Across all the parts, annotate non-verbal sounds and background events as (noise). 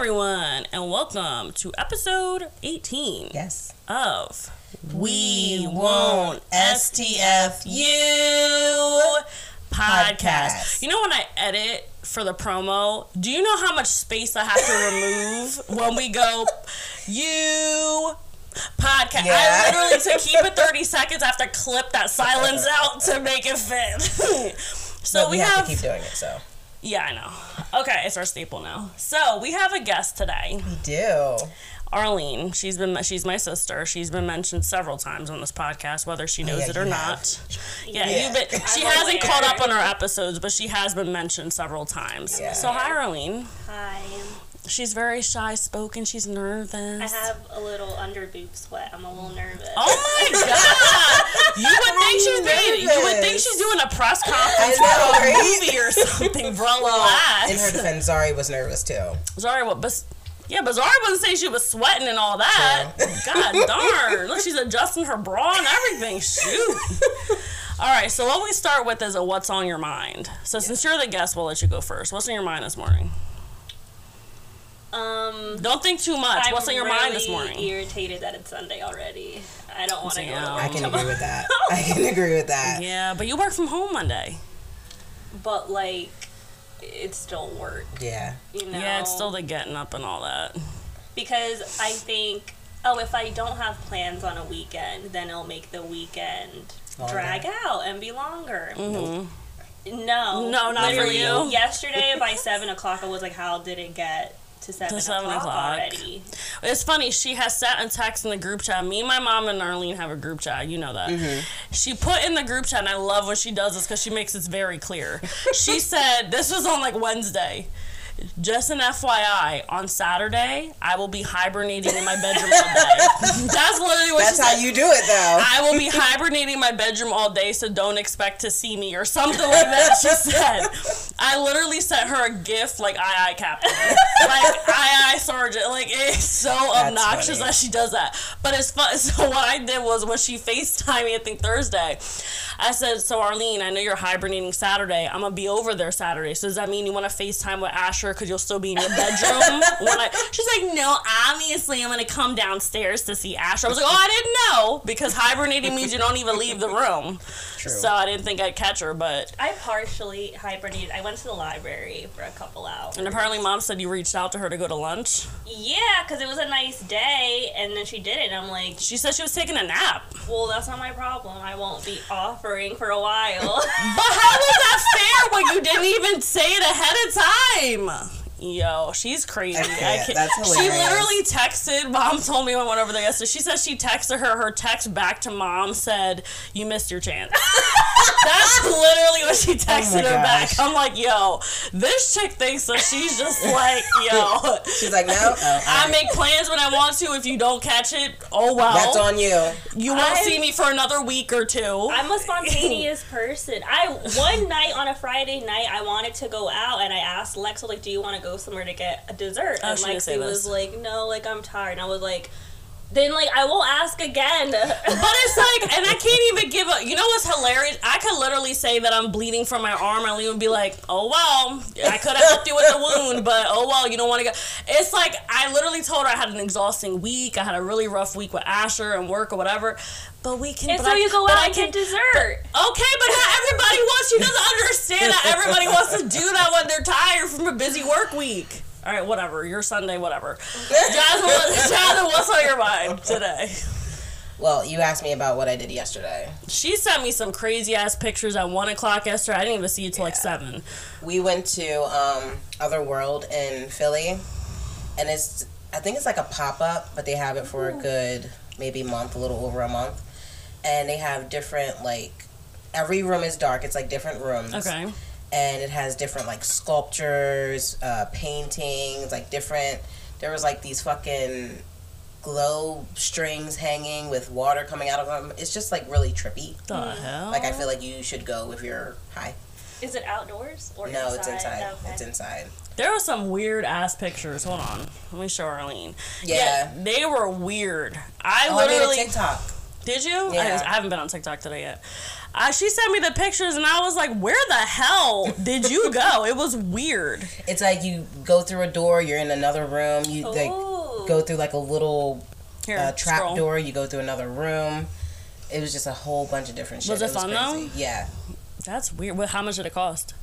everyone, and welcome to episode 18 Yes. of We Won't STFU podcast. Podcast. You know when I edit for the promo, do you know how much space I have to remove (laughs) when we go you podcast? Yeah. I literally to keep it 30 (laughs) seconds I have to clip that silence out to make it fit. (laughs) so But we, we have, have, to keep doing it, so. Yeah, I know. Okay, it's our staple now. So we have a guest today. We do. Arlene, she's been she's my sister. She's been mentioned several times on this podcast, whether she oh, knows Oh, yeah, it or you not. Yeah, (laughs) Yeah. you've been. She I'm hasn't aware. caught up on our episodes, but she has been mentioned several times. Yeah. So hi, Arlene. Hi. She's very shy spoken. She's nervous. I have a little under boob sweat. I'm a little nervous. Oh my (laughs) god! You would think she's being, You would think she's doing a press conference know, for a right? movie or something, bro. (laughs) Relax. In her defense, Zari was nervous too. Zari, what? But yeah, but Zari wasn't saying she was sweating and all that. (laughs) God darn! Look, she's adjusting her bra and everything. Shoot. All right, so what we start with is a what's on your mind. So since you're the guest, we'll let you go first. What's on your mind this morning? Um, Don't think too much. I'm what's on your really mind this morning? irritated that it's Sunday already. I don't want to go. Damn. I can tomorrow. agree with that. (laughs) I can agree with that. Yeah, but you work from home Monday. But like, it's still work. Yeah. You know. Yeah, it's still the getting up and all that. because I think. Oh, if I don't have plans on a weekend, then it'll make the weekend Longer. drag out and be longer. Mhm. No, No, not for you. Yesterday by seven o'clock, I was like, "How did it get to seven, seven o'clock, o'clock. already?" It's funny. She has sat and text in the group chat. Me, my mom, and Arlene have a group chat. You know that. Mm-hmm. She put in the group chat, and I love when she does this because she makes this very clear. (laughs) She said this was on like Wednesday. Just an FYI, on Saturday I will be hibernating in my bedroom all day. (laughs) That's literally what That's how said. you do it, though. I will be hibernating in my bedroom all day, so don't expect to see me or something like that. She (laughs) said. I literally sent her a gift like "Aye aye Captain," like "Aye aye Sergeant." Like it's so obnoxious funny. that she does that. But it's fun. (laughs) So what I did was when she Facetime me, I think Thursday, I said, "So Arlene, I know you're hibernating Saturday. I'm gonna be over there Saturday. So does that mean you want to Facetime with Asher because you'll still be in your bedroom?" (laughs) when I, she's like, "No, obviously I'm gonna come downstairs to see Asher." I was like, "Oh, I didn't know because hibernating means you don't even leave the room." True. So I didn't think I'd catch her, but I partially hibernated. I went to the library for a couple hours. and apparently mom said you reached out to her to go to lunch. Yeah, because it was a nice day, and then she did it. And I'm like, She said she was taking a nap. well, that's not my problem. I won't be offering for a while. But how was that fair when you didn't even say it ahead of time? Yo, she's crazy. I can't. That's She literally texted. Mom told me when I went over there yesterday. She said she texted her. Her text back to mom said, "You missed your chance." (laughs) That's literally what she oh texted her back. I'm like, yo, this chick thinks that she's just like, (laughs) yo. She's like, no. Oh, (laughs) I right. make plans when I want to. If you don't catch it, oh well. That's on you. You won't I- see me for another week or two. I'm a spontaneous person. I one night on a Friday night, I wanted to go out, and I asked Lex, like, "Do you want to go somewhere to get a dessert?" Oh, and she say this. was like, "No, like I'm tired." And I was like, "Then like I won't ask again." (laughs) But it's like, and I can't even give up. You know what's hilarious? I could literally say that I'm bleeding from my arm, I'll even be like, "Oh well, I could have helped you with the wound, but oh well, you don't want to go." It's like I literally told her I had an exhausting week. I had a really rough week with Asher and work or whatever. But we can. and but so I, you go but out I and can. get dessert. Okay, but not everybody wants. She doesn't understand that everybody wants to do that when they're tired from a busy work week. All right, whatever. Your Sunday, whatever. Jasmine, what- (laughs) Jasmine, what's on your mind today? Well, you asked me about what I did yesterday. She sent me some crazy ass pictures at one o'clock yesterday. I didn't even see it till like seven. We went to um, Otherworld in Philly, and it's I think it's like a pop up, but they have it for a good maybe month, a little over a month, and they have different like every room is dark. It's like different rooms. Okay. And it has different like sculptures, uh, paintings, like different. There was like these fucking glow strings hanging with water coming out of them. It's just like really trippy. The hell? Like I feel like you should go if you're high. Is it outdoors or No, inside? it's inside. Okay. It's inside. There were some weird ass pictures. Hold on. Let me show Arlene. Yeah. they were weird. I Oh, I made a literally. TikTok. Did you? Yeah. I, I haven't been on TikTok today yet. Uh, she sent me the pictures, and I was like, "Where the hell did you go?" It was weird. It's like you go through a door, you're in another room. You like go through like a little Here, uh, trap scroll. door. You go through another room. It was just a whole bunch of different shit. Was it fun, though? crazy. Yeah. That's weird. What, how much did it cost?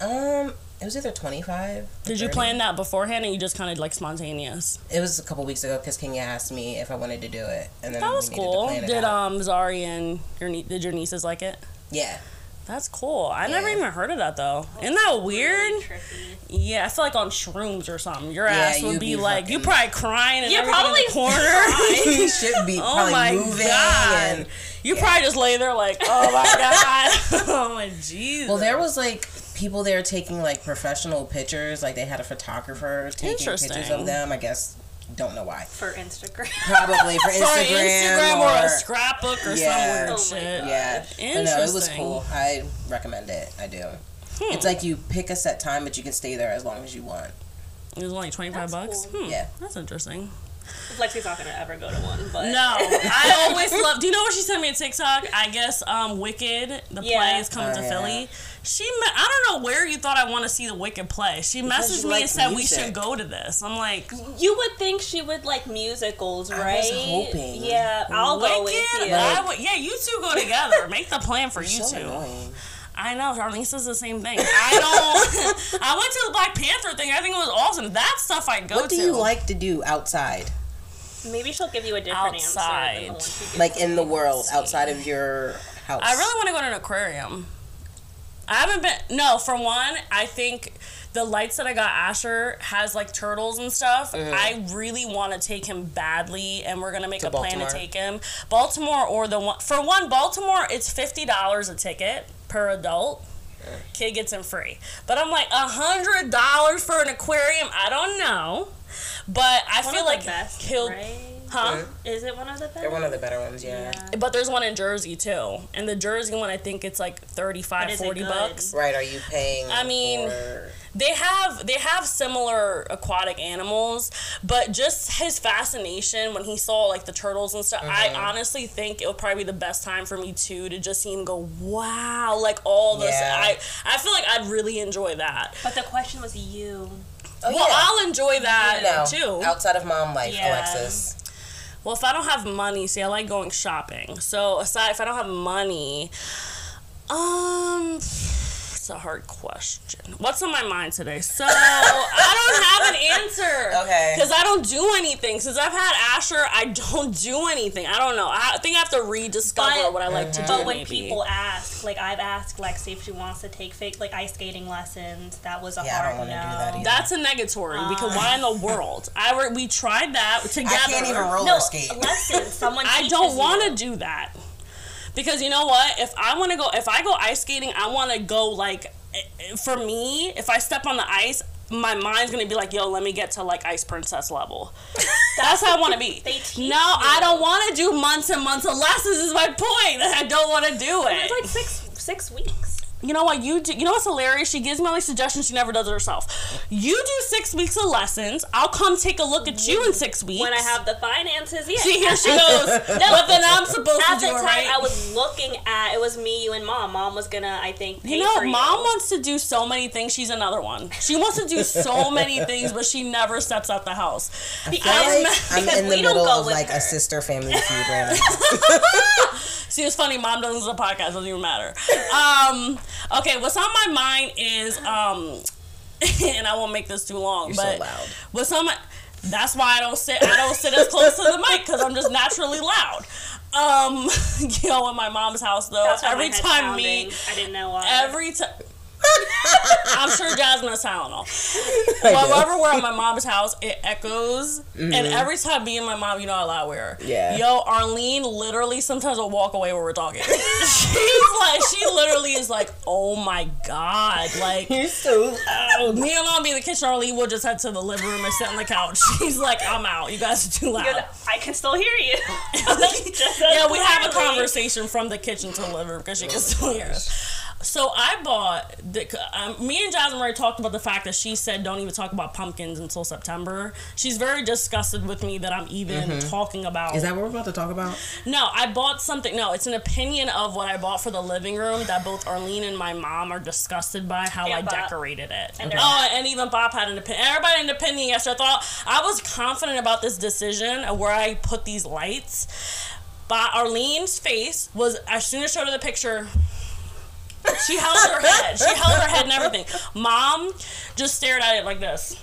Um, it was either twenty five. Did you plan that beforehand, and you just kind of like spontaneous? It was a couple weeks ago because Kenya asked me if I wanted to do it, and then That was needed cool. To plan it Did out. um Zari and your nie- did your nieces like it? Yeah. That's cool. I never even heard of that though. Isn't that weird? Really. Yeah, I feel like on shrooms or something. Your Yeah, ass would be, be like you fucking- probably crying and You're everything in the probably corner. (laughs) (laughs) you should be (laughs) oh my moving god! and you probably just lay there like, oh my god, oh my Jesus. Well, there was like people there taking like professional pictures. Like they had a photographer taking pictures of them. I guess don't know why. For Instagram. Probably for (laughs) for Instagram, Instagram or, or, a scrapbook or Yeah. some Oh weird my shit. Yeah. But no, it was cool. I recommend it. I do. Hmm. It's like you pick a set time, but you can stay there as long as you want. It was only twenty five bucks. cool. Hmm, Yeah. that's interesting. Lexi's not gonna ever go to one, but No, (laughs) I always love. Do you know what she sent me a TikTok? I guess um, Wicked, the Yeah. play is coming Oh, to yeah. Philly. She, me- I don't know where you thought I want to see the Wicked play. She Because messaged me and said we should go to this. I'm like, you would think she would like musicals, right? I right? was hoping. Yeah, I'll go with you. I would, yeah, you two go together. Make the plan for you so two. annoying. I know, Charlene says the same thing. I don't. (laughs) I went to the Black Panther thing. I think it was awesome. That stuff I'd go to. What do to. you like to do outside? Maybe she'll give you a different answer Outside. the one she gives Like in the me. world, outside of your house? I really want to go to an aquarium. I haven't been. No, for one, I think the lights that I got Asher has like turtles and stuff. Mm-hmm. I really want to take him badly, and we're gonna make To a plan to take him. Baltimore or the one for one, Baltimore. It's fifty dollars a ticket per adult. Kid gets in free, but I'm like a hundred dollars for an aquarium. I don't know, but I One feel of the like best, he'll, right? huh? Is it one of the best? They're one of the better ones, yeah. Yeah. But there's one in Jersey too, and the Jersey one I think it's like 35, but 40 bucks. Right? Are you paying? I mean, for- They have they have similar aquatic animals, but just his fascination when he saw like the turtles and stuff. I Mm-hmm. honestly think it would probably be the best time for me too to just see him go, wow, like all this. Yeah. I I feel like I'd really enjoy that. But the question was you. Oh, well, yeah. I'll enjoy that no, too. outside of mom life, Yeah. Alexis. Well, if I don't have money, see, I like going shopping. So aside, if I don't have money, um, it's a hard question. What's on my mind today? So I don't have an answer. (laughs) Okay. Because I don't do anything. Since I've had Asher, I don't (laughs) do anything. I don't know. I think I have to rediscover But- what I like to mhm. do. But when maybe. people ask, like I've asked Lexi if she wants to take fake like ice skating lessons, that was a Yeah, I don't hard wanna no. do that either. That's a negatory because why in the um. world? I re- we tried that together. I can't even roller no skate. lessons. (laughs) Someone. I don't want to do that because you know what? If I want to go, if I go ice skating, I want to go like. For me, if I step on the ice, my mind's gonna be like, "Yo, let me get to like ice princess level." (laughs) That's how I want to be. No, I don't want to do months and months of lessons. Is my point. (laughs) I don't want to do it. It's like six six weeks. You know what? You do, you know what's hilarious? She gives me all these suggestions. She never does it herself. You do six weeks of lessons. I'll come take a look at you in six weeks. When I have the finances, yeah. See, here she goes. (laughs) no, but then I'm supposed At to the do it time, right. I was looking at it was me, you, and mom. Mom was gonna, I think, pay You know, for mom you. wants to do so many things. She's another one. She wants to do so (laughs) many things, but she never steps out the house. I feel I'm- like (laughs) I'm in the middle of like her. a sister family feud right now. See, it's funny. Mom doesn't listen to the podcast. Doesn't even matter. Um, okay, what's on my mind is, um, (laughs) and I won't make this too long, You're so but loud. what's on my. That's why I don't sit. I don't sit as close to the mic because I'm just naturally loud. Um, (laughs) you know, in my mom's house though, That's every my head's time me. I didn't know why. every time. I'm sure Jasmine has Tylenol. Well, wherever we're at my mom's house, it echoes. And every time me and my mom, you know how loud we are. Mm-hmm. Yeah. Yo, Arlene literally sometimes will walk away when we're talking. (laughs) She's like, she literally is like, oh my God. Like, You're so loud. me and mom be in the kitchen, Arlene will just head to the living room and sit on the couch. (laughs) She's like, I'm out. You guys are too Good. loud. I can still hear you. (laughs) Yeah, we have a conversation from the kitchen to the living room because she can still hear us. So I bought. The, um, me and Jasmine already talked about the fact that she said don't even talk about pumpkins until September. She's very disgusted with me that I'm even talking about. Mm-hmm. Is that what we're about to talk about? No, I bought something. No, it's an opinion of what I bought for the living room that both Arlene and my mom are disgusted by how I Bob. decorated it. And oh, and even Bob had an opinion. Everybody had an opinion yesterday. I thought I was confident about this decision of where I put these lights. But Arlene's face was as soon as I showed her the picture. She held her head. She held her head and everything. Mom just stared at it like this,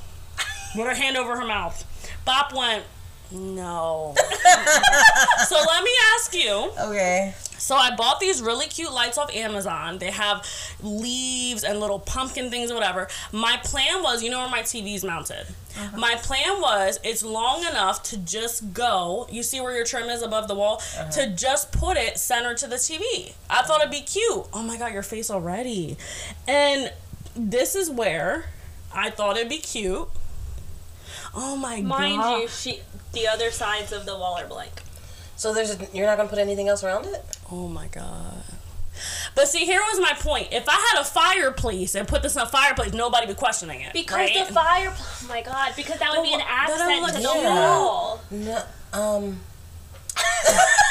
with her hand over her mouth. Bob went, no. (laughs) so let me ask you. Okay. So I bought these really cute lights off Amazon. They have leaves and little pumpkin things or whatever. My plan was, you know where my TV's mounted. Uh-huh. My plan was it's long enough to just go. You see where your trim is above the wall uh-huh. to just put it center to the TV. I thought it'd be cute. Oh my god, your face already. And this is where I thought it'd be cute. Oh my Mind god. Mind you, she the other sides of the wall are blank. So there's a, you're not gonna put anything else around it? Oh my god. But see, here was my point. If I had a fireplace and put this in a fireplace, nobody would be questioning it. Because right? the fire, oh my god, because that would be an But accent would to the wall. No. Um. (laughs)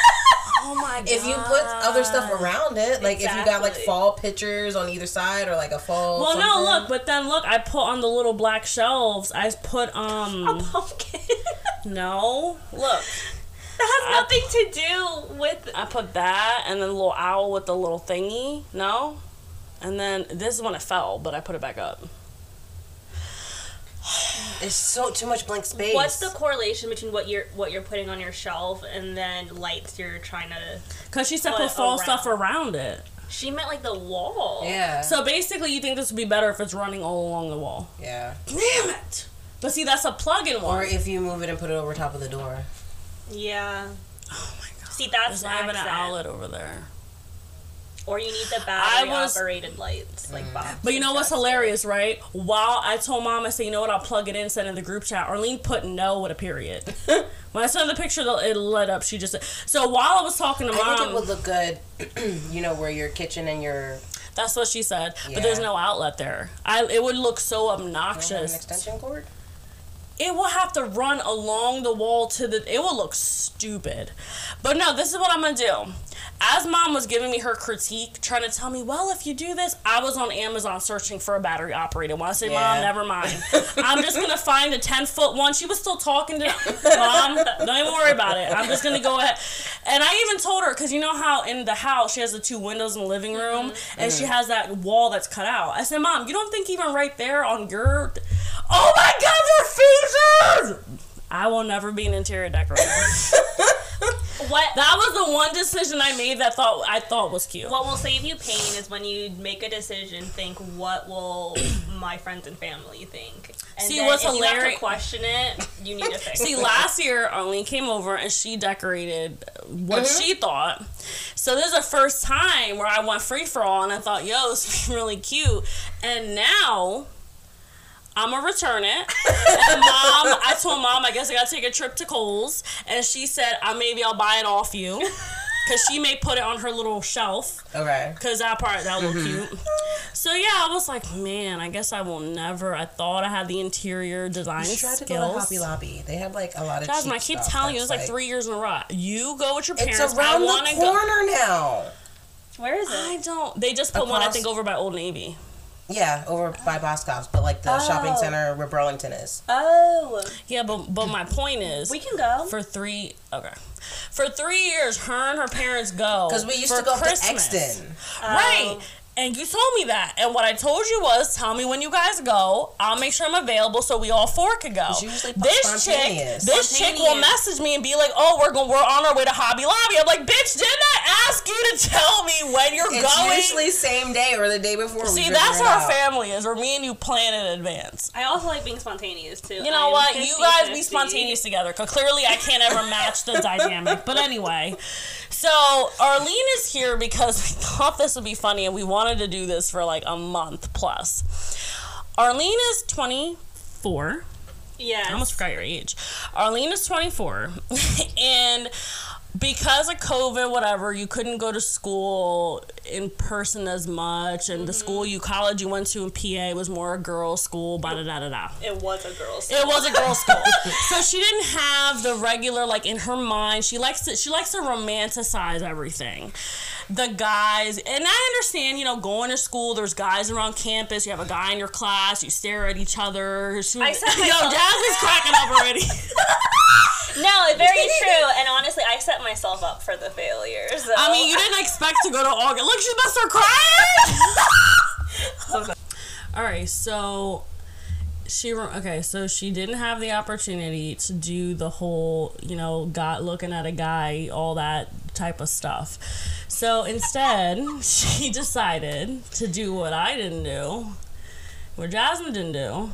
oh my god. If you put other stuff around it, like if you got like fall pictures on either side or like a fall. Well, no, look, but then look, I put on the little black shelves. I put um a Pumpkin. (laughs) no, look, that has nothing to do with. I put that and then the little owl with the little thingy. No, and then this is when it fell, but I put it back up. (sighs) It's so too much blank space. What's the correlation between what you're what you're putting on your shelf and then lights you're trying to? Cause she said Put put fall around. stuff around it. She meant like the wall. Yeah. So basically, you think this would be better if it's running all along the wall. yeah. Damn it! But see, that's a plug-in one. Or if you move it and put it over top of the door. Yeah. oh my god. See, that's There's not even an accent. outlet over there. Or you need the battery was- operated lights, like mm. Bob. But you know what's hilarious, right? While I told mom, I said, you know what, I'll plug it in, send it in the group chat. Arlene put no with a period. (laughs) when I sent the picture, it lit up. She just said, so while I was talking to I think it would look good, (clears throat) you know, where your kitchen and your that's what she said. But there's no outlet there. I it would look so you don't have an obnoxious. extension cord. It will have to run along the wall to the it will look stupid. But no this is what i'm gonna do. As mom was giving me her critique trying to tell me well if you do this i was on amazon searching for a battery operated one i said mom never mind. (laughs) I'm just gonna find a 10 foot one. She was still talking to (laughs) mom. Don't even worry about it. I'm just gonna go ahead and i even told her because you know how in the house she has the two windows in the living room and she has that wall that's cut out. I said mom you don't think even right there on your oh my god their faces I will never be an interior decorator. (laughs) What that was the one decision I made that thought I thought was cute. what will save you pain is when you make a decision, think what will (clears throat) my friends and family think. And See, what's if you have hilarious- to question it, you need to fix See, it. last year Arlene came over and she decorated what Mm-hmm. she thought. So this is the first time where I went free for all and I thought, yo, this would (laughs) be really cute. And now I'm gonna return it. and mom, I told mom, I guess I gotta take a trip to Kohl's, and she said, uh, maybe I'll buy it off you, because she may put it on her little shelf. Okay. Cause that part that looked Mm-hmm. cute. So yeah, I was like, man, I guess I will never. I thought I had the interior design You tried to go to Hobby Lobby. They have like a lot of. Jasmine, I keep stuff telling you, that's, it's like, three years in a row. You go with your parents. It's around want the to go. corner now. Where is it? I don't. They just put one, I think, over by Old Navy. Yeah, over by Boscov's, but like the shopping Oh. center where Burlington is. Oh, Yeah, but but my point is, we can go. for three okay, for three years, her and her parents go Because we used for to go Christmas. to Exton. Right. Oh. And you told me that. And what I told you was, tell me when you guys go. I'll make sure I'm available so we all four could go. It's usually This chick, this chick will message me and be like, "Oh, we're going, we're on our way to Hobby Lobby." I'm like, "Bitch, didn't I ask you to tell me when you're It's going?" usually same day or the day before. See, figure that's it how our out. family is, or me and you plan in advance. I also like being spontaneous too. You know I'm what? You guys be 50-50. spontaneous together, because clearly I can't ever match the (laughs) dynamic. But anyway, so Arlene is here because (laughs) we thought this would be funny, and we wanted to do this for like a month plus. Arlene is 24. Yeah. I almost forgot your age. Arlene is 24, (laughs) and because of COVID, whatever, you couldn't go to school in person as much, and the mm-hmm. school you college you went to in PA was more a girls' school. Da da da da da. It was a girl's. School. It was a girls' school, (laughs) so she didn't have the regular like in her mind. She likes to she likes to romanticize everything. The guys, and I understand, you know, going to school. There's guys around campus. You have a guy in your class. You stare at each other. She, I set yo, is cracking up already. (laughs) No, it's very true. And honestly, I set myself up for the failures. So. I mean, you didn't expect to go to August. Look, she's about to start crying. (laughs) (laughs) All right, so she okay, so she didn't have the opportunity to do the whole, you know, got looking at a guy, all that type of stuff. So instead, (laughs) she decided to do what I didn't do, what Jasmine didn't do.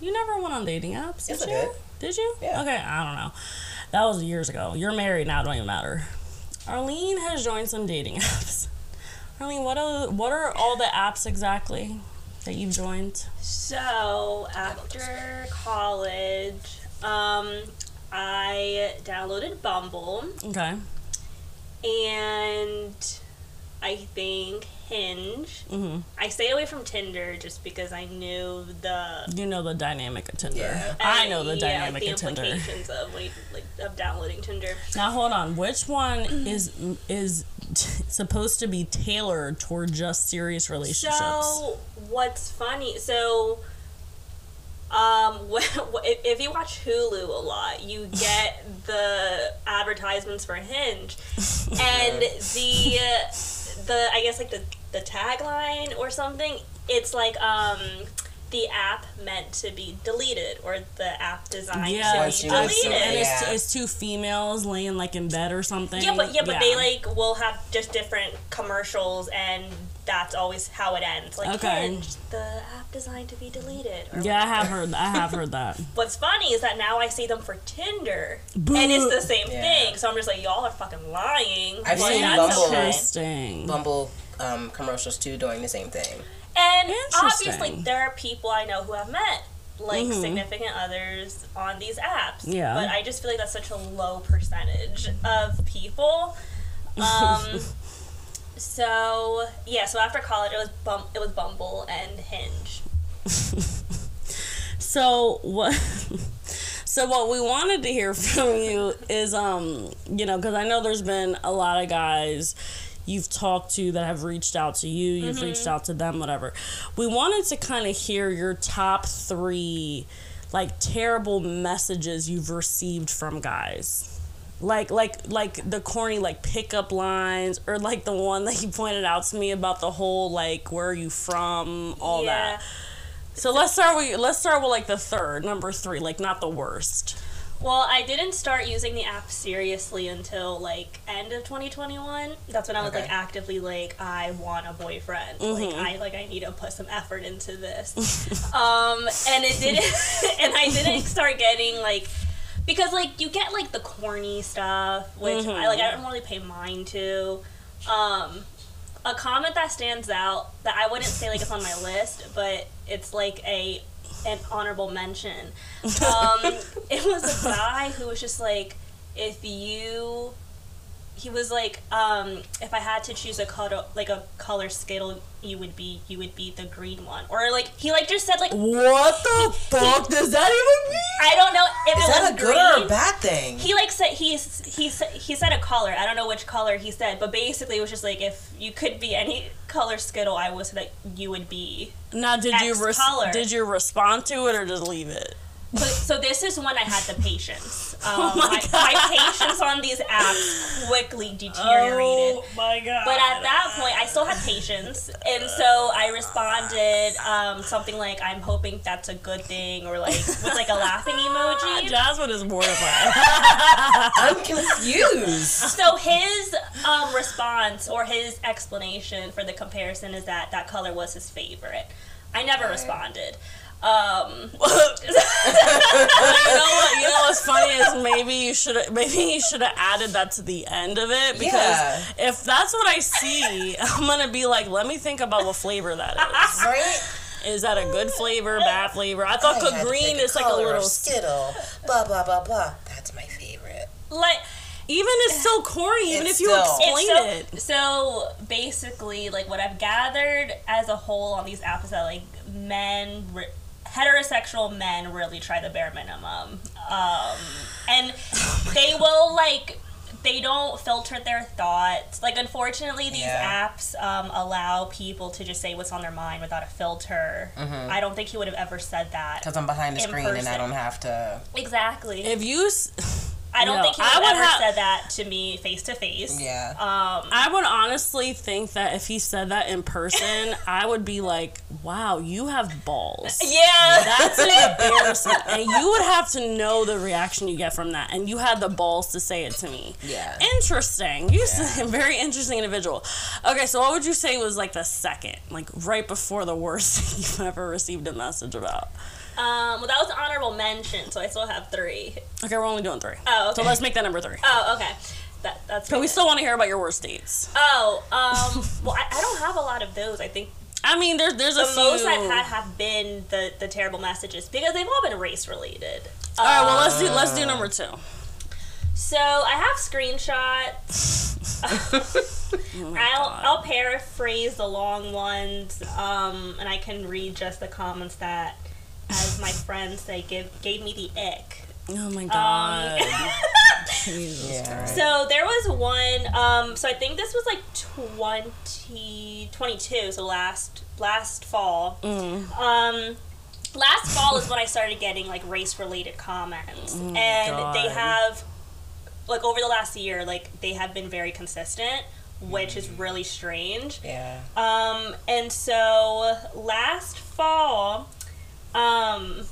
You never went on dating apps, did you? did. Did you? Yeah. Okay, I don't know. That was years ago. You're married now, it don't even matter. Arlene has joined some dating (laughs) apps. Arlene, what are what are all the apps exactly that you've joined? So after college, um, I downloaded Bumble Okay. and I think Hinge. hmm I stayed away from Tinder just because I knew the You know the dynamic of Tinder. Yeah. I know the yeah, dynamic the of Tinder. implications of when like of downloading Tinder. Now hold on. Which one (clears throat) is is t- (laughs) supposed to be tailored toward just serious relationships? So what's funny? So, um, (laughs) if if you watch Hulu a lot, you (laughs) get the advertisements for Hinge, (laughs) and the the I guess like the the tagline or something. It's like um. The app meant to be deleted, or the app designed yeah, to be deleted. something, and it's, Yeah. it's two females laying like in bed or something. Yeah, but yeah, but they like will have just different commercials, and that's always how it ends. Like Okay. Hinge, the app designed to be deleted. Or Yeah, I have heard. I have heard that. (laughs) What's funny is that now I see them for Tinder, and it's the same Yeah. thing. So I'm just like, y'all are fucking lying. I've but seen that's Bumble. Interesting. Bumble um, commercials too doing the same thing. And obviously, there are people I know who have met like Mhm. significant others on these apps. Yeah. But I just feel like that's such a low percentage of people. (laughs) Um, so yeah, so after college, it was bum- it was Bumble and Hinge. (laughs) So what? (laughs) So what we wanted to hear from you is, um, you know, because I know there's been a lot of guys you've talked to that have reached out to you, you've reached out to them, whatever. We wanted to kind of hear your top three, like terrible messages you've received from guys. Like like like the corny like pickup lines or like the one that you pointed out to me about the whole like where are you from all yeah. that. So let's start with let's start with like the third, number three, like not the worst. Well, I didn't start using the app seriously until like end of 2021. That's when I was Okay. like actively like I want a boyfriend. Like I like I need to put some effort into this. (laughs) um and it didn't (laughs) and I didn't start getting like because like you get like the corny stuff, which I like I don't really pay mind to. Um a comment that stands out that I wouldn't say like it's on my list, but it's like a an honorable mention. (laughs) Um, it was a guy who was just like, if you, he was like, um, if I had to choose a color like a color skittle, you would be you would be the green one, or like he like just said like What the fuck does that even mean? I don't know if Is it that was a good or a bad thing? He like said he he he said a color. I don't know which color he said, but basically it was just like if you could be any color skittle, I was that you would be. Now, did you res- color. did you respond to it or just leave it? But, so this is when I had the patience. (laughs) Um, Oh my my, my patience on these apps quickly (laughs) deteriorated. Oh my god! But at that point, I still had patience, and so I responded um, something like, "I'm hoping that's a good thing," or like with like a laughing emoji. (laughs) Jasmine is mortified. I'm confused. So his um, response or his explanation for the comparison is that that color was his favorite. I never responded. Um, (laughs) you know what? You know what's funny is maybe you should (laughs) maybe you should have added that to the end of it because Yeah. if that's what I see, (laughs) I'm gonna be like, let me think about what flavor that is. Right? Is that a good flavor, bad flavor? I thought I had to green pick is like a color of little. skittle. Blah blah blah blah. That's my favorite. like even it's so corny. Even It's if you still- explain It's it. so, so basically, like what I've gathered as a whole on these apps is that like men, re- heterosexual men, really try the bare minimum, um, and they will like they don't filter their thoughts. Like unfortunately, these Yeah. apps um, allow people to just say what's on their mind without a filter. I don't think he would have ever said that. Because I'm behind the In screen and I don't have to. Exactly. If you, s- (laughs) I don't No, think he I would, would have ever have- said that to me face to face. Yeah. Um, I would honestly think that if he said that in person, (laughs) I would be like, "Wow, you have balls." (laughs) yeah. That's an (laughs) embarrassment, and you would have to know the reaction you get from that. And you had the balls to say it to me. Yeah. Interesting. You yeah. a very interesting individual. Okay, so what would you say was like the second, like right before the worst thing you've ever received a message about? Um, well, that was an honorable mention, so I still have three. Okay, we're only doing three. Oh, okay. So let's make that number three. Oh, okay. That that's. But we still want to hear about your worst dates. Oh, um. (laughs) well, I, I don't have a lot of those. I think I mean, there's there's a the few. most I've had have been the the terrible messages because they've all been race related. All right, well let's do let's do number two. So I have screenshots. (laughs) Oh I'll God. I'll paraphrase the long ones, um, and I can read just the comments that, as my friends they give gave me the ick. Oh my Um, god. (laughs) Jesus Yeah. Christ. So there was one. Um, so I think this was like 2022. So last last fall. Mm. Um, last fall is when I started getting like race related comments, and they Oh have like over the last year, like they have been very consistent, which is really strange. Yeah. Um, and so last fall, um,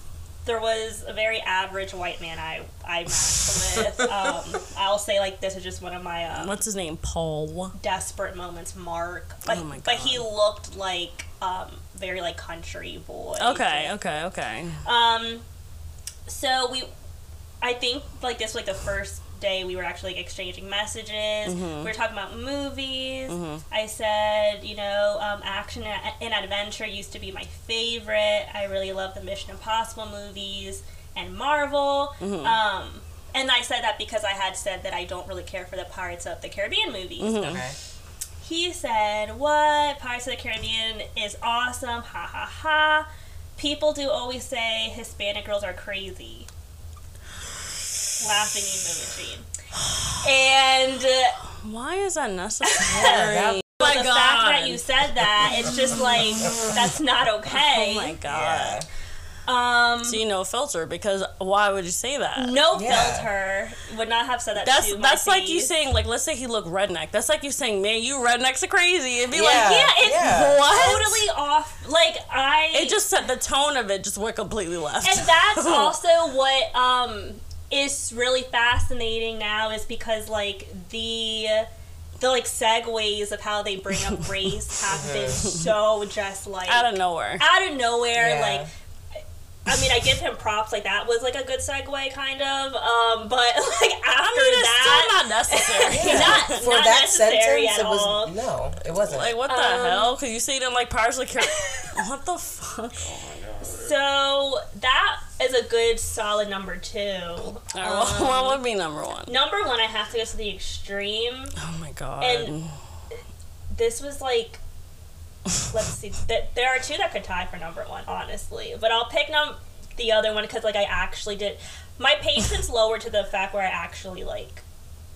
there was a very average white man I I matched with. (laughs) Um, I'll say like this is just one of my um, What's his name? Paul. desperate moments, Mark. But Oh my but he looked like um very like country boy. Okay, okay, okay. Um, so we, I think like this was like the first day we were actually like, exchanging messages. Mm-hmm. We were talking about movies. I said, you know, um, action and and adventure used to be my favorite. I really love the Mission Impossible movies and Marvel. Mm-hmm. Um, and I said that because I had said that I don't really care for the Pirates of the Caribbean movies. Mm-hmm. Okay. He said, What? Pirates of the Caribbean is awesome. Ha ha ha. People do always say Hispanic girls are crazy. Laughing emoji. And uh, Why is that (laughs) necessary? That- oh but my the god. fact that you said that, it's just like, that's not (laughs) Oh okay. my god. Yeah. Um, See no filter because why would you say that? no Yeah. filter would not have said that That's to my that's like you saying like let's say he looked redneck. That's like you saying man you rednecks are crazy. It'd be Yeah. like Yeah, it's Yeah. what? totally off. Like, I. It just said the tone of it just went completely left. and that's (laughs) also what um is really fascinating now is because like the the like segues of how they bring up (laughs) race have been so just like out of nowhere. out of nowhere Yeah. like I mean, I give him props. Like that was like a good segue, kind of. Um, but (laughs) like after I mean, it's that, still not necessary. (laughs) not, For not that necessary sentence, at it was all. no, it wasn't. Like what the Um, hell? Because you say it in like Pirates of the Caribbean. what the fuck? So that is a good solid number two. Right, well, what would be number one? Number one, I have to go to the extreme. Oh my god. And- this was like let's see th- there are two that could tie for number one honestly but i'll pick num the other one because like i actually did my patience (laughs) lowered to the fact where i actually like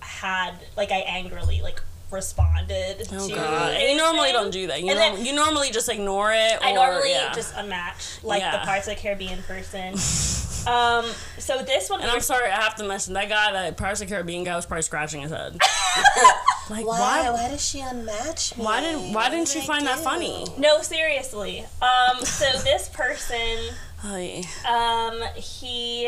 had like i angrily like responded oh to god. And you normally don't do that. You And norm- then- you normally just ignore it. Or, I normally yeah. just unmatch like Yeah. the Pirates of the Caribbean person. (laughs) um, so this one, And I'm sorry, I have to mention that guy, that Pirates of the Caribbean guy, was probably scratching his head. (laughs) like why? why? Why does she unmatch me? Why didn't Why didn't you did I find that funny? no, seriously. Um, so this person. (laughs) Um, he,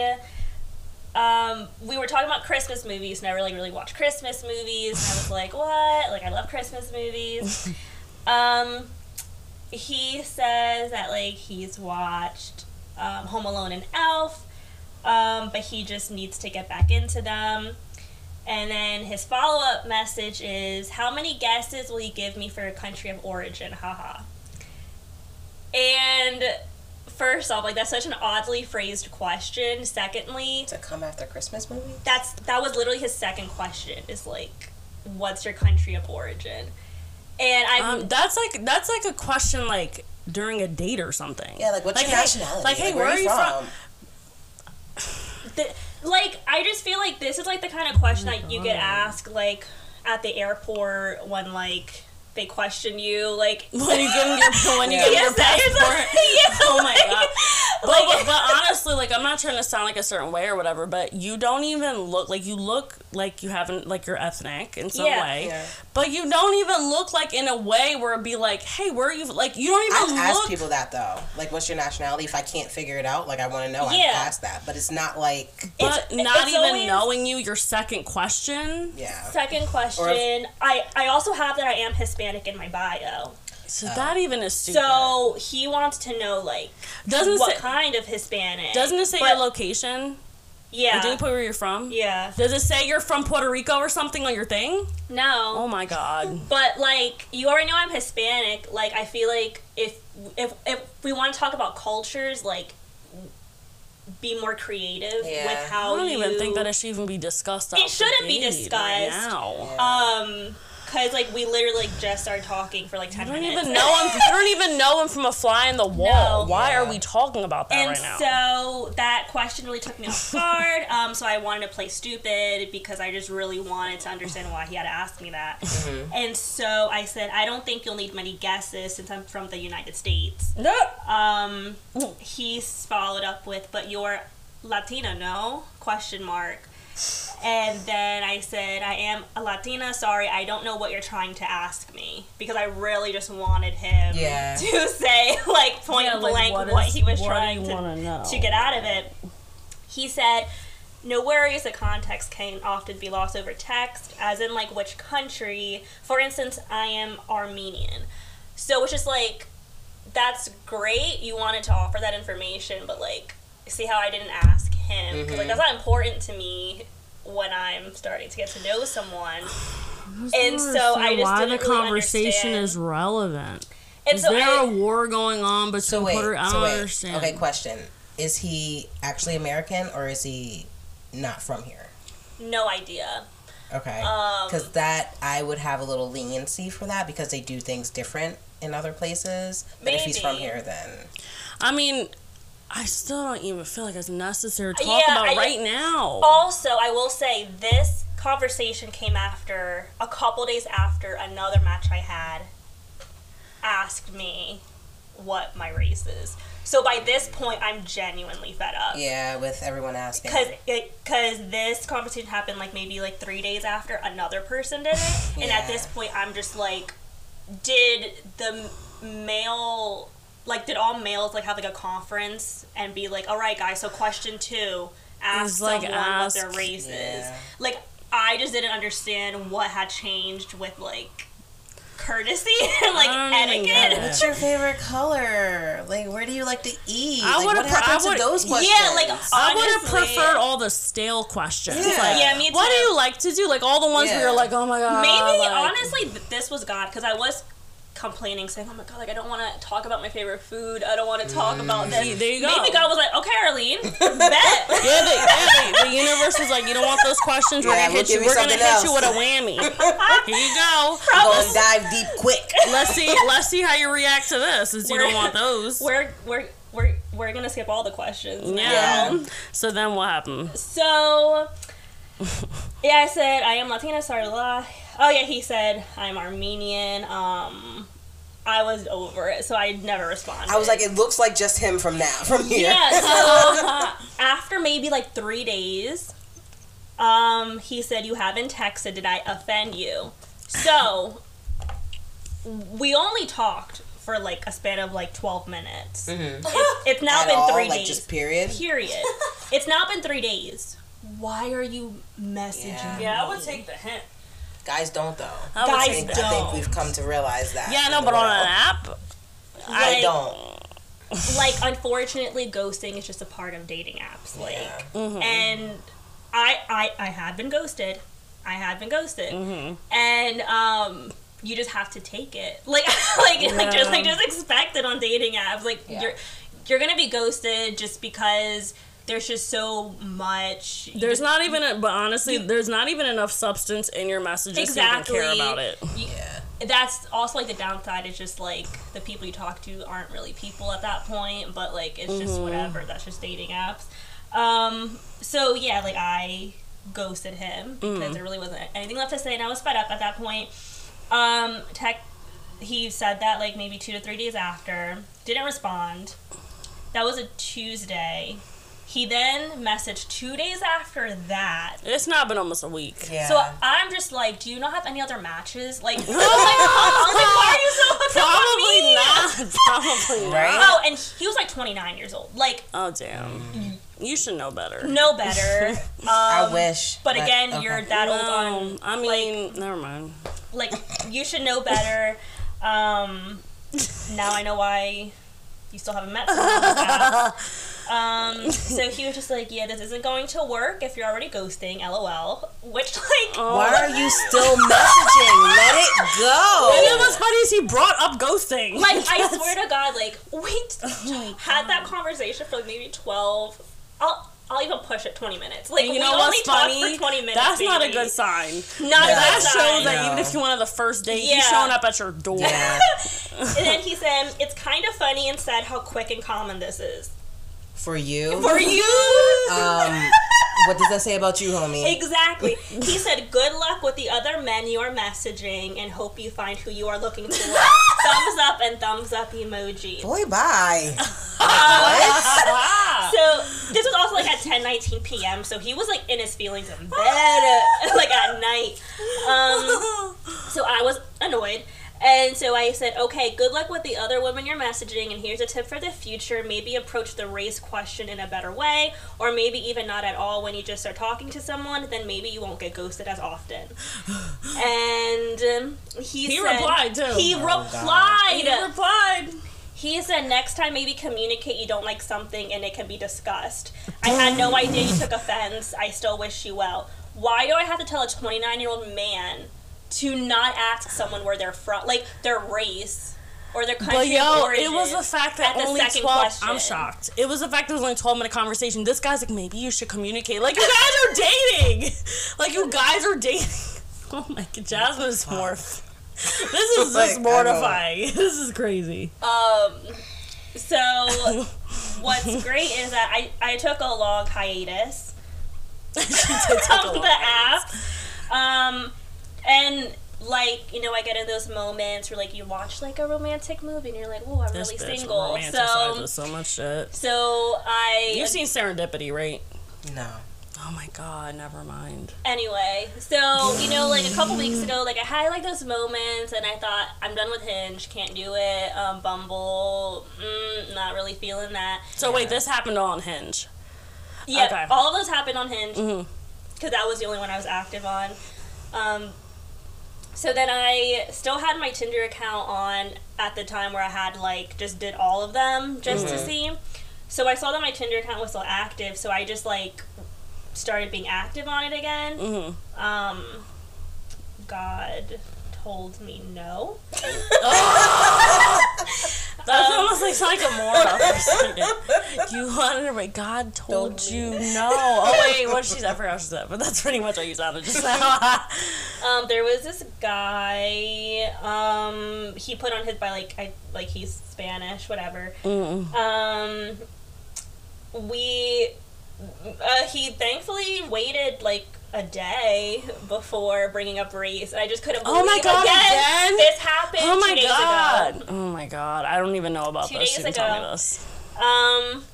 um, we were talking about Christmas movies, and I really, really watch Christmas movies. And I was like, what? Like, I love Christmas movies. (laughs) um, he says that like he's watched um, Home Alone and Elf, um, but he just needs to get back into them. And then his follow up message is, "How many guesses will you give me for a country of origin?" Haha. And first off, like that's such an oddly phrased question. Secondly, To come after Christmas movie? that's that was literally his second question. Is like, what's your country of origin? And I'm Um, that's like that's like a question like during a date or something. Yeah, like what's your hey- nationality? Like, hey, where, are you from? the, like I just feel like this is like the kind of question Oh that you get asked like at the airport when like they question you like When you give them your when you Yeah. give your Yes, passport. (laughs) oh my god. But, (laughs) like- but, but (laughs) honestly, like I'm not trying to sound like a certain way or whatever, but you don't even look like you look like you haven't like you're ethnic in some Yeah. way. Yeah. But you don't even look like in a way where it'd be like, hey, where are you? Like you don't I've even asked people that though. Like, what's your nationality? If I can't figure it out, like, I want to know. Yeah. I've asked that, but it's not like, but It's- not it's even always- knowing you, your second question. yeah. Second question. I I also have that I am Hispanic in my bio. So Oh. that even is stupid. So he wants to know like doesn't what say, kind of Hispanic. doesn't it say But- your location? Yeah. Did you put where you're from? yeah. Does it say you're from Puerto Rico or something on your thing? No. Oh my god. But like you already know I'm Hispanic. Like I feel like if if if we want to talk about cultures, like be more creative Yeah. with how I don't you. even think that it should even be discussed. It shouldn't be gate discussed. Right now. Yeah. Um, cause like we literally like, just started talking for like ten minutes. I don't minutes. even know him. I don't even know him from a fly in the (laughs) wall. No. Why are we talking about that and right now? so that question really took me off (laughs) guard. Um, so I wanted to play stupid because I just really wanted to understand why he had to ask me that. And so I said, I don't think you'll need many guesses since I'm from the United States. no. Um, he followed up with, "But you're Latina, no?" Question mark. And then I said, "I am a Latina. Sorry, I don't know what you're trying to ask me because I really just wanted him Yeah. (laughs) to say like point Yeah, like, blank what what, is- he was what trying to wanna to get out of it." He said. No worries, the context can often be lost over text, as in like which country. For instance, I am Armenian. So it's just like that's great. You wanted to offer that information, but like, see how I didn't ask him? 'Cause, Like that's not important to me when I'm starting to get to know someone. And so I just why didn't the really conversation understand. is relevant. And Is so there I, a war going on between So wait, Puerto? I so don't wait. understand. Okay, question: Is he actually American or is he not from here? no idea. Okay, Um, because that I would have a little leniency for that because they do things different in other places. But if he's from here, then I mean, I still don't even feel like it's necessary to talk Yeah, about I- right now. Also, I will say this conversation came after a couple days after another match I had asked me what my race is. So by this point, I'm genuinely fed up. yeah, with everyone asking. Because because this conversation happened like maybe like three days after another person did it, and at (laughs) this point I'm just like, did the male like did all males like have like a conference and be like, all right guys, so question two, ask It's like, someone what their ask- race is. Yeah. Like I just didn't understand what had changed with like courtesy (laughs) and like I don't even get etiquette. What's your favorite color? Like, where do you like to eat? I like, would've what pre- I happened to would- those Yeah, questions? like, I would have preferred all the stale questions. Yeah. Like, Yeah, me What do you like to do? Like all the ones where Yeah. you're like, oh my god. Maybe like- honestly, this was God because I was complaining, saying, "Oh my God, like I don't want to talk about my favorite food. I don't want to talk about mm. this." See, there you go. Maybe God was like, "Okay, Arlene, (laughs) bet." Yeah, the, yeah the, the universe was like, you don't want those questions. We're Yeah, gonna we'll hit you. We're gonna something hit you with a whammy. (laughs) Here you go. Gonna dive deep quick. Let's see. Let's see how you react to this. Since you We're- don't want those. (laughs) we're we're we're we're gonna skip all the questions. now. Yeah. Yeah. So then what happened? So, (laughs) yeah, I said I am Latina. Sorry, blah. Oh yeah, he said I'm Armenian. Um, I was over it, so I never responded. I was like, it looks like just him from now, (laughs) from here. Yeah, so (laughs) after maybe like three days, um, he said, You haven't texted. Did I offend you? So, we only talked for like a span of like 12 minutes. It, it's now At been all, three like days. just period. Period. it's now been three days. Why are you messaging Yeah. me? the hint. Guys don't though. I would Guys I take think, the- I think we've come to realize that. Yeah, no, the but on an app, I Like- don't. (laughs) like unfortunately ghosting is just a part of dating apps like Yeah. Mm-hmm. and I, I i have been ghosted i have been ghosted Mm-hmm. and um you just have to take it (laughs) like like like just like just expect it on dating apps like Yeah. you're you're gonna be ghosted just because there's just so much. There's not even, a, but honestly, there's not even enough substance in your messages exactly to even care about it. Yeah. That's also like the downside. Is just like the people you talk to aren't really people at that point, but like it's just whatever. That's just dating apps. Um. So yeah, like I ghosted him because there really wasn't anything left to say, and I was fed up at that point. Um. Tech. He said that like maybe two to three days after. Didn't respond. That was a Tuesday. He then messaged two days after that It's not been almost a week. Yeah. so I'm just like, do you not have any other matches? Like, I'm like, I'm like, why are you so Probably me? not. (laughs) Probably not. Right? Oh, and he was like 29 years old. Like, Oh damn. You should know better. no better. (laughs) Um, I wish. But again, okay. you're that old on. No, I mean, never mind. Like, you should know better. Um, now I know why you still haven't met someone like that. (laughs) Um, (laughs) so he was just like, yeah, this isn't going to work if you're already ghosting, lol. Which, like, Why are you still messaging? Let it And then go. what's funny is he brought up ghosting. Like I (laughs) swear to God, like we had that conversation for like maybe twelve. I'll I'll even push it twenty minutes. Like And you we know only what's funny? for twenty minutes. That's not a good sign. Not Yeah. a That good shows sign. that No. even if you went on the first date, Yeah. he's showing up at your door. (laughs) And then he said, "It's kind of funny and sad how quick and common this is For you. for (laughs) you." Um, what does that say about you, homie? Exactly. He said, "Good luck with the other men you are messaging, and hope you find who you are looking for." (laughs) thumbs up and thumbs up emoji. Boy, bye. (laughs) So this was also like at 10, 19 p.m. So he was like in his feelings in bed, like at night. Um, so I was annoyed. And so I said, okay, good luck with the other women you're messaging. And here's a tip for the future maybe approach the race question in a better way, or maybe even not at all when you just start talking to someone, then maybe you won't get ghosted as often. (sighs) And um, he, He said, replied, too. He Oh, God. replied. He replied. He said next time maybe communicate you don't like something and it can be discussed. I had no idea you took (sighs) offense. I still wish you well. Why do I have to tell a 29 year old man to not ask someone where they're from, like their race or their country But of yo, origin? it was the fact that at the only 12 question. I'm shocked. It was the fact that it was only 12 minute conversation. This guy's like, maybe you should communicate. Like, you guys are dating. (laughs) Like, you guys are dating. (laughs) Oh my god, Jasmine is more. This is Like, just know. mortifying. (laughs) This is crazy. Um, so what's great is that I, I took a long hiatus She did take a from lot. the app. Um, and like you know, I get in those moments where like you watch like a romantic movie and you're like, "Oh, I'm This really bitch single." So, so much shit. so I You've seen Serendipity, right? No. Oh my god, never mind. anyway. So you know, like a couple weeks ago, like I had like those moments, and I thought I'm done with Hinge, can't do it. Um, Bumble, mm, not really feeling that. So wait, this happened on Hinge. Yeah, Okay. all of those happened on Hinge because that was the only one I was active on. Um, so then I still had my Tinder account on at the time where I had like just did all of them just to see. So I saw that my Tinder account was still active, so I just like started being active on it again. Mm-hmm. Um, God told me no. (laughs) (laughs) That's almost like Psychomora (laughs) for a second. You wanted to wait. God told you no. Oh wait, what she said? I forgot what she said, but that's pretty much what you sounded just now. (laughs) Um, there was this guy. Um, he put on his by like I like he's Spanish, whatever. Mm. Um, we, uh, he thankfully waited like a day before bringing up race, and I just couldn't believe Oh my God, again? this happened. Oh my god. Ago. Oh my god. I don't even know about Two this. days You can tell me ago. this. Um,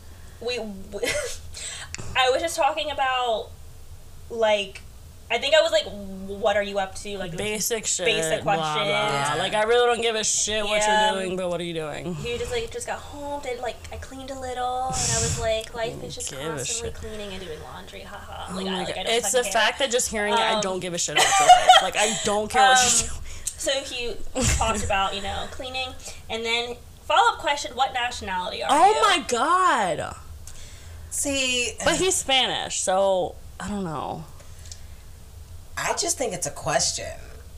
we, we (laughs) I was just talking about like, I think I was like, what are you up to? Like Basic shit. Basic blah, question. blah, blah. Like I really don't give a shit what Yeah. you're doing, but what are you doing? He just like just got home, did like I cleaned a little, and I was like, (laughs) life is just Give constantly cleaning and doing laundry, haha. Ha. Like, my I, like, I It's the care. fact that just hearing it, I Um, don't give a shit about your face. Like I don't care what (laughs) Um, you're doing. So he talked (laughs) about you know cleaning, and then follow up question: What nationality are you? Oh my god. See, But he's Spanish, so I don't know. I just think it's a question.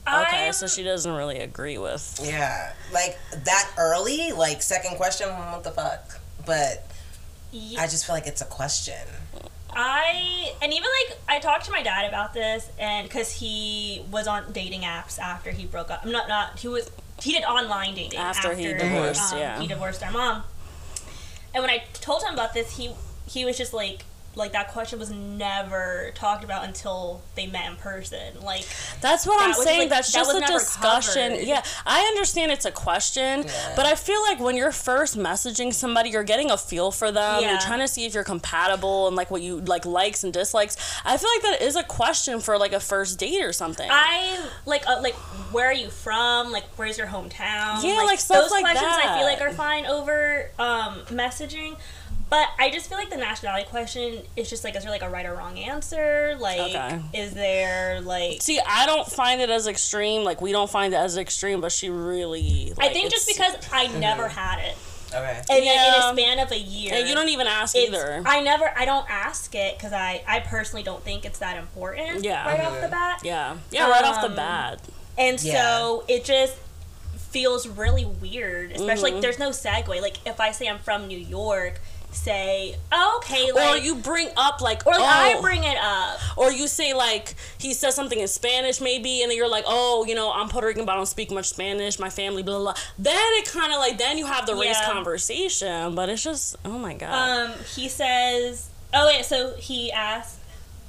Okay, I'm- so she doesn't really agree with. Yeah. Like that early, like second question, what the fuck? but Ye- I just feel like it's a question. I and even like I talked to my dad about this, and because he was on dating apps after he broke up. I'm not not he was he did online dating After he divorced, um, yeah. he divorced our mom. And when I told him about this, he he was just like like that question was never talked about until they met in person. Like That's what That I'm was, saying. like- That's just was a discussion. covered. Yeah, I understand it's a question, Yeah. but I feel like when you're first messaging somebody, you're getting a feel for them. Yeah. You're trying to see if you're compatible and like what you like likes and dislikes. I feel like that is a question for like a first date or something. I like uh, like where are you from? Like where's your hometown? Yeah, like, stuff those like questions I feel like are fine over um, messaging. But I just feel like the nationality question is just like is there like a right or wrong answer? Like Okay. is there like See, I don't find it as extreme. Like we don't find it as extreme, but she really. I think just because I never had it. Okay. And Yeah. in a span of a year. And you don't even ask either. I never I don't ask it because I, I personally don't think it's that important Yeah. right off the bat. yeah, yeah, right off the Um, bat. And Yeah. so it just feels really weird, especially Mm-hmm. like there's no segue. Like if I say I'm from New York, say oh, okay, like or you bring up like, or oh, I bring it up. Or you say like he says something in Spanish maybe, and then you're like, oh, you know, I'm Puerto Rican, but I don't speak much Spanish. My family, blah blah. blah. Then it kind of like then you have the race conversation, but it's just oh my god. Um, he says, oh wait, so he asked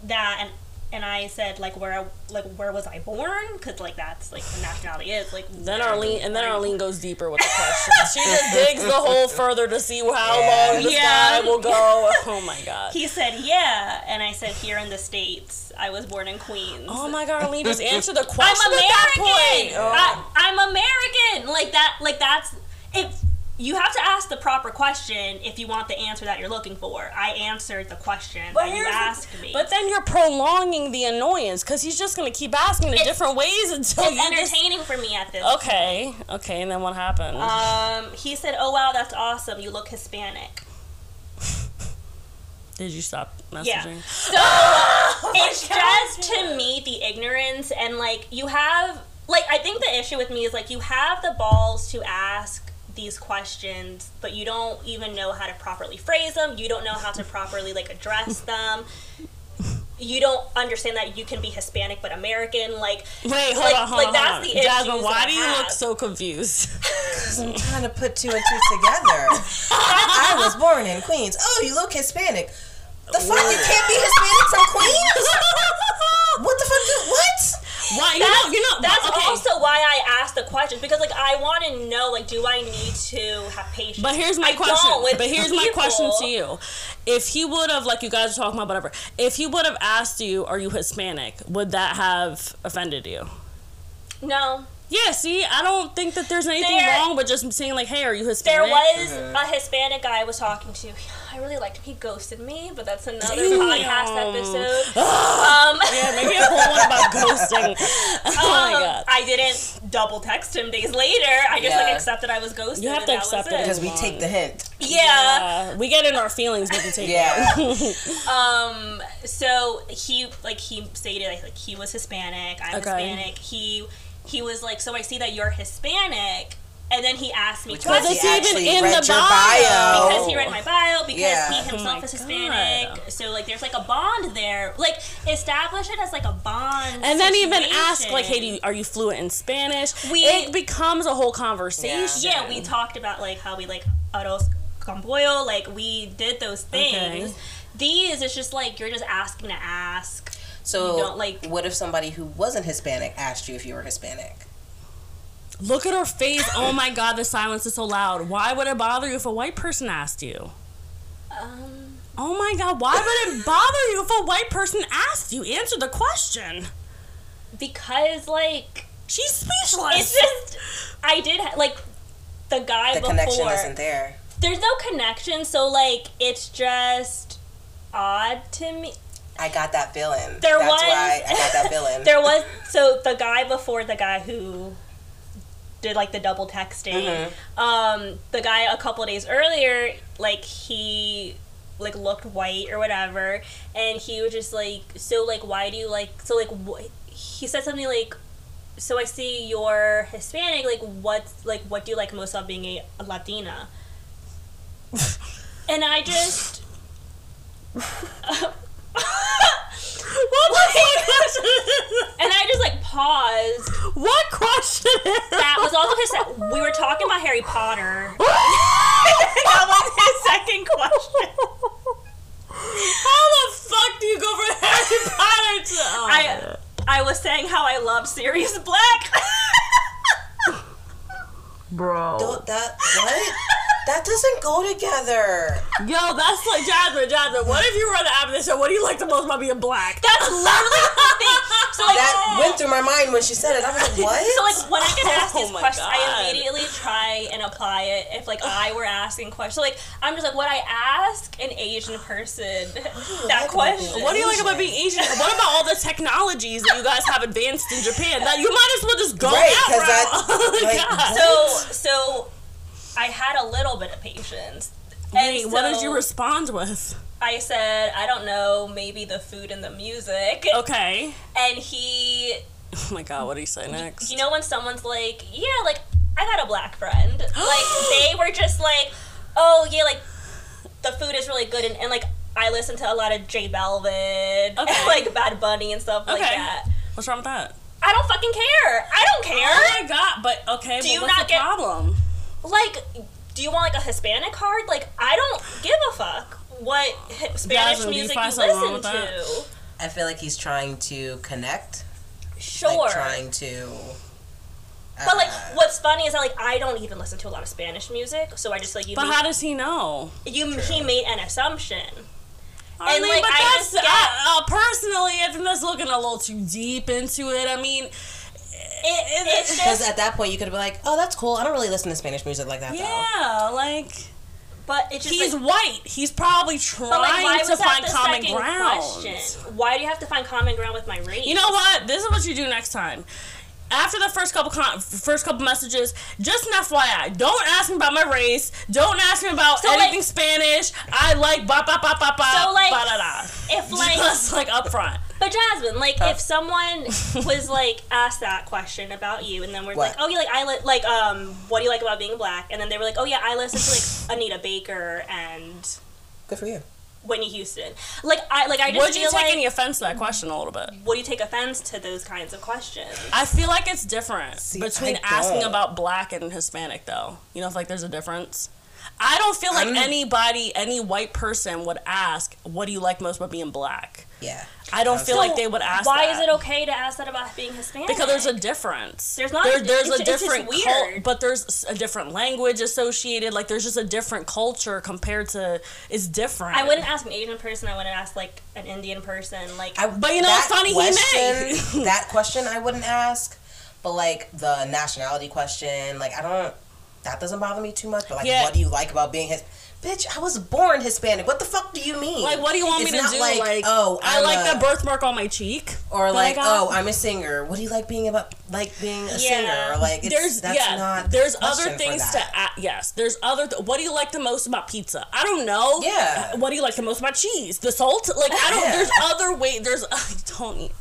that, and and I said like where I, like where was I born? Because like that's like the nationality is like. then Arlene and then Arlene goes deeper with the questions. she just digs the hole (laughs) further to see how Yeah. long this Yeah. guy will go. (laughs) Oh my god. He said yeah, and I said here in the states. I was born in Queens. Oh my god, Arlene, just answer the question. (laughs) I'm question at that American. point. Oh. I, I'm American. Like that. Like that's if you have to ask the proper question if you want the answer that you're looking for. I answered the question that you asked me. But then you're prolonging the annoyance because he's just gonna keep asking in different ways until it's you just entertaining for me at this. Okay, okay, and then what happened? Um, he said, "Oh wow, that's awesome. You look Hispanic." (laughs) Did you stop messaging? Yeah. So (laughs) it's just to me the ignorance and like you have like I think the issue with me is like you have the balls to ask these questions, but you don't even know how to properly phrase them. You don't know how to properly like address them. You don't understand that you can be Hispanic but American. Like Wait, hold Like- on, hold like, on. that's hold on. the issues Jasmine, why that do you I look so confused? Because (laughs) (laughs) I'm trying to put two and two together. I was born in Queens. Oh, you look Hispanic. The fuck? You can't be Hispanic from Queens? (laughs) What the fuck? Do, what? Why you know you know that's okay. also why I asked the questions because like I want to know like do I need to have patience? But here's my I question. But here's my question to you. If he would have, like you guys are talking about, whatever. If he would have asked you, "Are you Hispanic?" Would that have offended you? No, Yeah. See, I don't think that there's anything There- wrong with just saying like, "Hey, are you Hispanic?" there was a Hispanic guy I was talking to. I really liked him. He ghosted me, but that's another Damn. podcast episode. (gasps) um, Yeah, maybe a whole one about ghosting. (laughs) Oh my um, god. I didn't double text him days later. I just like Yeah. accepted I was ghosted. You have to accept it. Because we take the hint. Yeah. Uh, we get in our feelings when we take Yeah. (laughs) (laughs) Um. So he like he stated like, like he was Hispanic. I'm Okay. Hispanic. He he was like, so I see that you're Hispanic, and then he asked me Because it's questions he even in the bio. bio. because he read my bio because Yeah. he Oh himself my is Hispanic. God. So like there's like a bond there. Like establish it as like a bond. and then even ask like, "Hey, do you, are you fluent in Spanish?" We- it becomes a whole conversation. Yeah, we talked about like how we like arroz con pollo. Like we did those things. Okay. These it's just like you're just asking to ask. So, You don't, like- what if somebody who wasn't Hispanic asked you if you were Hispanic? Look at her face. Oh my god, the silence is so loud. Why would it bother you if a white person asked you? Um. Oh my god, why would it bother you if a white person asked you? Answer the question. because like She's speechless. it's just I did ha- like the guy The before. connection isn't there. There's no connection, so like it's just odd to me. I got that feeling. There That's was- why I got that feeling. (laughs) There was so the guy before the guy who did like the double texting. Mm-hmm. Um, the guy a couple days earlier, like he like looked white or whatever, and he was just like, so like why do you like so like wh- he said something like. So I see you're Hispanic. Like, what's like? What do you like most about being a, a Latina? (laughs) and I just (laughs) (laughs) What the fuck question is and I just like paused. that? What question That was also his. We were talking about Harry Potter. (laughs) that was his second question. How the fuck do you go from Harry Potter to? Oh, I I was saying how I love Sirius Black. (laughs) bro. Don't- that what? That doesn't go together. Yo, that's like Jasmine. Jasmine, what if you were on the app and they said, "What do you like the most about being black?" That's literally the thing. So like, That oh. went through my mind when she said it. I was like, what? (laughs) so like when I get asked (laughs) Oh these my questions, I immediately try and apply it. If like I were asking questions, so like I'm just like, what I ask an Asian person (laughs) that like question. What do you like about being Asian? What about all the technologies that you guys have advanced in Japan? That you might as well just go Right, that 'cause route. that- Oh my like, God. So so I had a little bit of patience. And Wait, what did you respond with? I said, I don't know, maybe the food and the music. (laughs) Okay. And he, (laughs) Oh my god, what do you say next? you know, when someone's like, yeah, like, I got a black friend. (gasps) like, they were just like, oh, yeah, like, the food is really good. And, and like, I listen to a lot of J Balvin, Okay. and, like, Bad Bunny and stuff like that. What's wrong with that? I don't fucking care. I don't oh care. Oh my god, but okay, Do but you what's not the get- problem? Like, do you want, like, a Hispanic card? Like, I don't give a fuck what Spanish Jasmine, do you music you listen to. I feel like he's trying to connect. Sure. Like trying to. But like, uh, what's funny is that like I don't even listen to a lot of Spanish music, so I just like you. But made, how does he know? you he made an assumption. I And, mean, like, but I that's just get- uh, uh, personally, if I'm just looking a little too deep into it. I mean, It, it's Because just, at that point you could be like, oh, that's cool. I don't really listen to Spanish music like that though. yeah, like but it's just he's like, white. He's probably trying like, to find common ground. question? Why do you have to find common ground with my race? You know what? This is what you do next time. After the first couple con- first couple messages, just an FYI, don't ask me about my race. Don't ask me about So, like- anything Spanish. I like ba ba ba ba ba So, like, ba da da. if (laughs) like, Just like up front. But Jasmine, like, Huh? if someone (laughs) was like asked that question about you, and then we're What? like, oh, yeah, like I li- like um, what do you like about being black? And then they were like, oh yeah, I listen to like (laughs) Anita Baker and Good for you. Whitney Houston. Like I like I just Would you feel take like, any offense to that question a little bit? would you take offense to those kinds of questions? I feel like it's different See, between asking about black and Hispanic, though. You know, if like there's a difference. I don't feel like I'm- anybody, any white person would ask, "What do you like most about being black?" Yeah. I don't feel So like they would ask. Why that. is it okay to ask that about being Hispanic? Because there's a difference. There's not- There, there's it's- a it's just different weird. cult, but there's a different language associated. Like there's just a different culture compared to. It's different. I wouldn't ask an Asian person. I wouldn't ask like an Indian person. Like I, But you know that what's funny? He question, may. (laughs) that question I wouldn't ask, but like the nationality question, like I don't. That doesn't bother me too much. But like, Yeah. what do you like about being his? Bitch, I was born Hispanic. What the fuck do you mean? Like, what do you want It's me to not do? Like, Like, oh, I I'm like a- the birthmark on my cheek. or like, oh, I'm a singer. What do you like being about? Like being a Yeah. singer? Or like, it's, there's that's yeah, not. there's the other things to. Yes, there's other. Th- what do you like the most about pizza? I don't know. Yeah. What do you like the most about cheese? The salt? Like I don't. There's other way. There's (laughs) I don't. eat-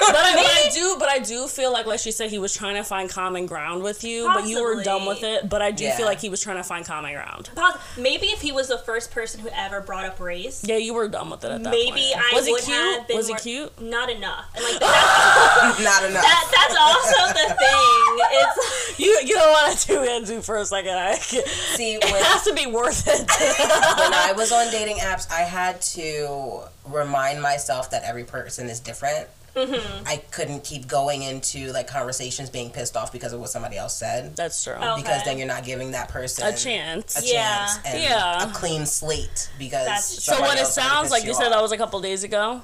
But I, but I do, but I do feel like, like she said, he was trying to find common ground with you, but you were done with it. But I do Yeah. feel like he was trying to find common ground. pos- maybe if he was the first person who ever brought up race, Yeah, you were done with it at that maybe point. I was would he cute? have been was more, he cute? Not enough. And like (laughs) that's, (laughs) not enough. that, that's also the thing. It's You you know what I do into for a second. I, See, it has to be worth it. when I (laughs) was on dating apps, I had to remind myself that every person is different. Mm-hmm. I couldn't keep going into like conversations being pissed off because of what somebody else said. That's true. Oh. Because then you're not giving that person A chance. a Yeah. chance and Yeah. a clean slate because That's- So somebody what it else might have sounds like, you said that was a couple days ago.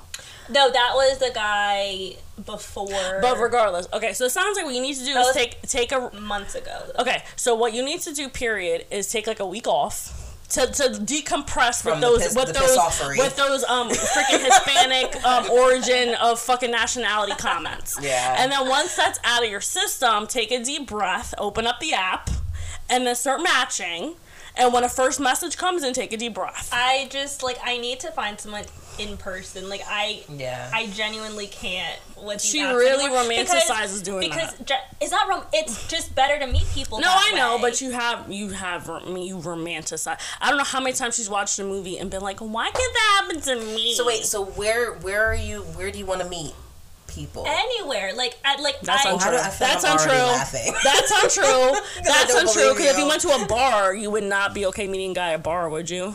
no, that was the guy before. But regardless, okay. So it sounds like what you need to do That is was- take take a. months ago. Okay, so what you need to do, period, is take like a week off. To, to decompress From with those piss- with those with those um freaking Hispanic (laughs) um origin of fucking nationality comments. Yeah. And then once that's out of your system, take a deep breath, open up the app, and then start matching. And when a first message comes in, take a deep breath. I just like I need to find someone in person. Like I, Yeah. I genuinely can't. With She really anymore romanticizes doing because that. ju- it's not. Rom- it's just better to meet people. No, that I know, way. but you have you have you romanticize. I don't know how many times she's watched a movie and been like, "Why can't that happen to me?" So wait, so where where are you? Where do you want to meet people? anywhere, like at like That's I, untrue. How I feel That's I'm already untrue. laughing? (laughs) That's untrue. (laughs) That's don't untrue. Because if you you. went to a bar, you would not be okay meeting a guy at a bar, would you?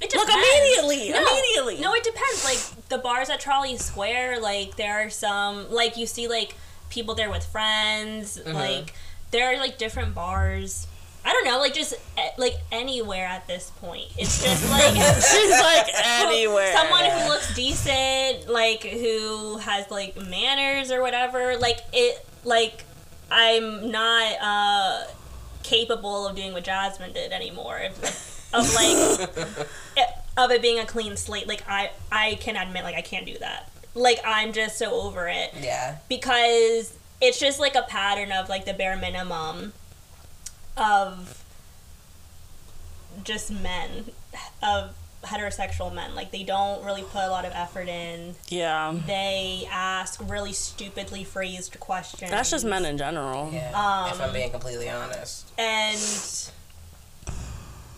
It Look immediately, No, immediately. No, it depends. Like the bars at Trolley Square, like there are some like you see like people there with friends. Mm-hmm. Like there are like different bars. I don't know, like just eh, like anywhere at this point. It's just (laughs) like She's like (laughs) anywhere. someone who looks decent, like who has like manners or whatever. Like it, like I'm not uh capable of doing what Jasmine did anymore. Of, of like it- (laughs) of it being a clean slate. Like I, I can admit, like I can't do that. Like I'm just so over it Yeah. because it's just like a pattern of like the bare minimum of just men of heterosexual men like they don't really put a lot of effort in Yeah, they ask really stupidly phrased questions that's just men in general. Yeah. Um, if I'm being completely honest. and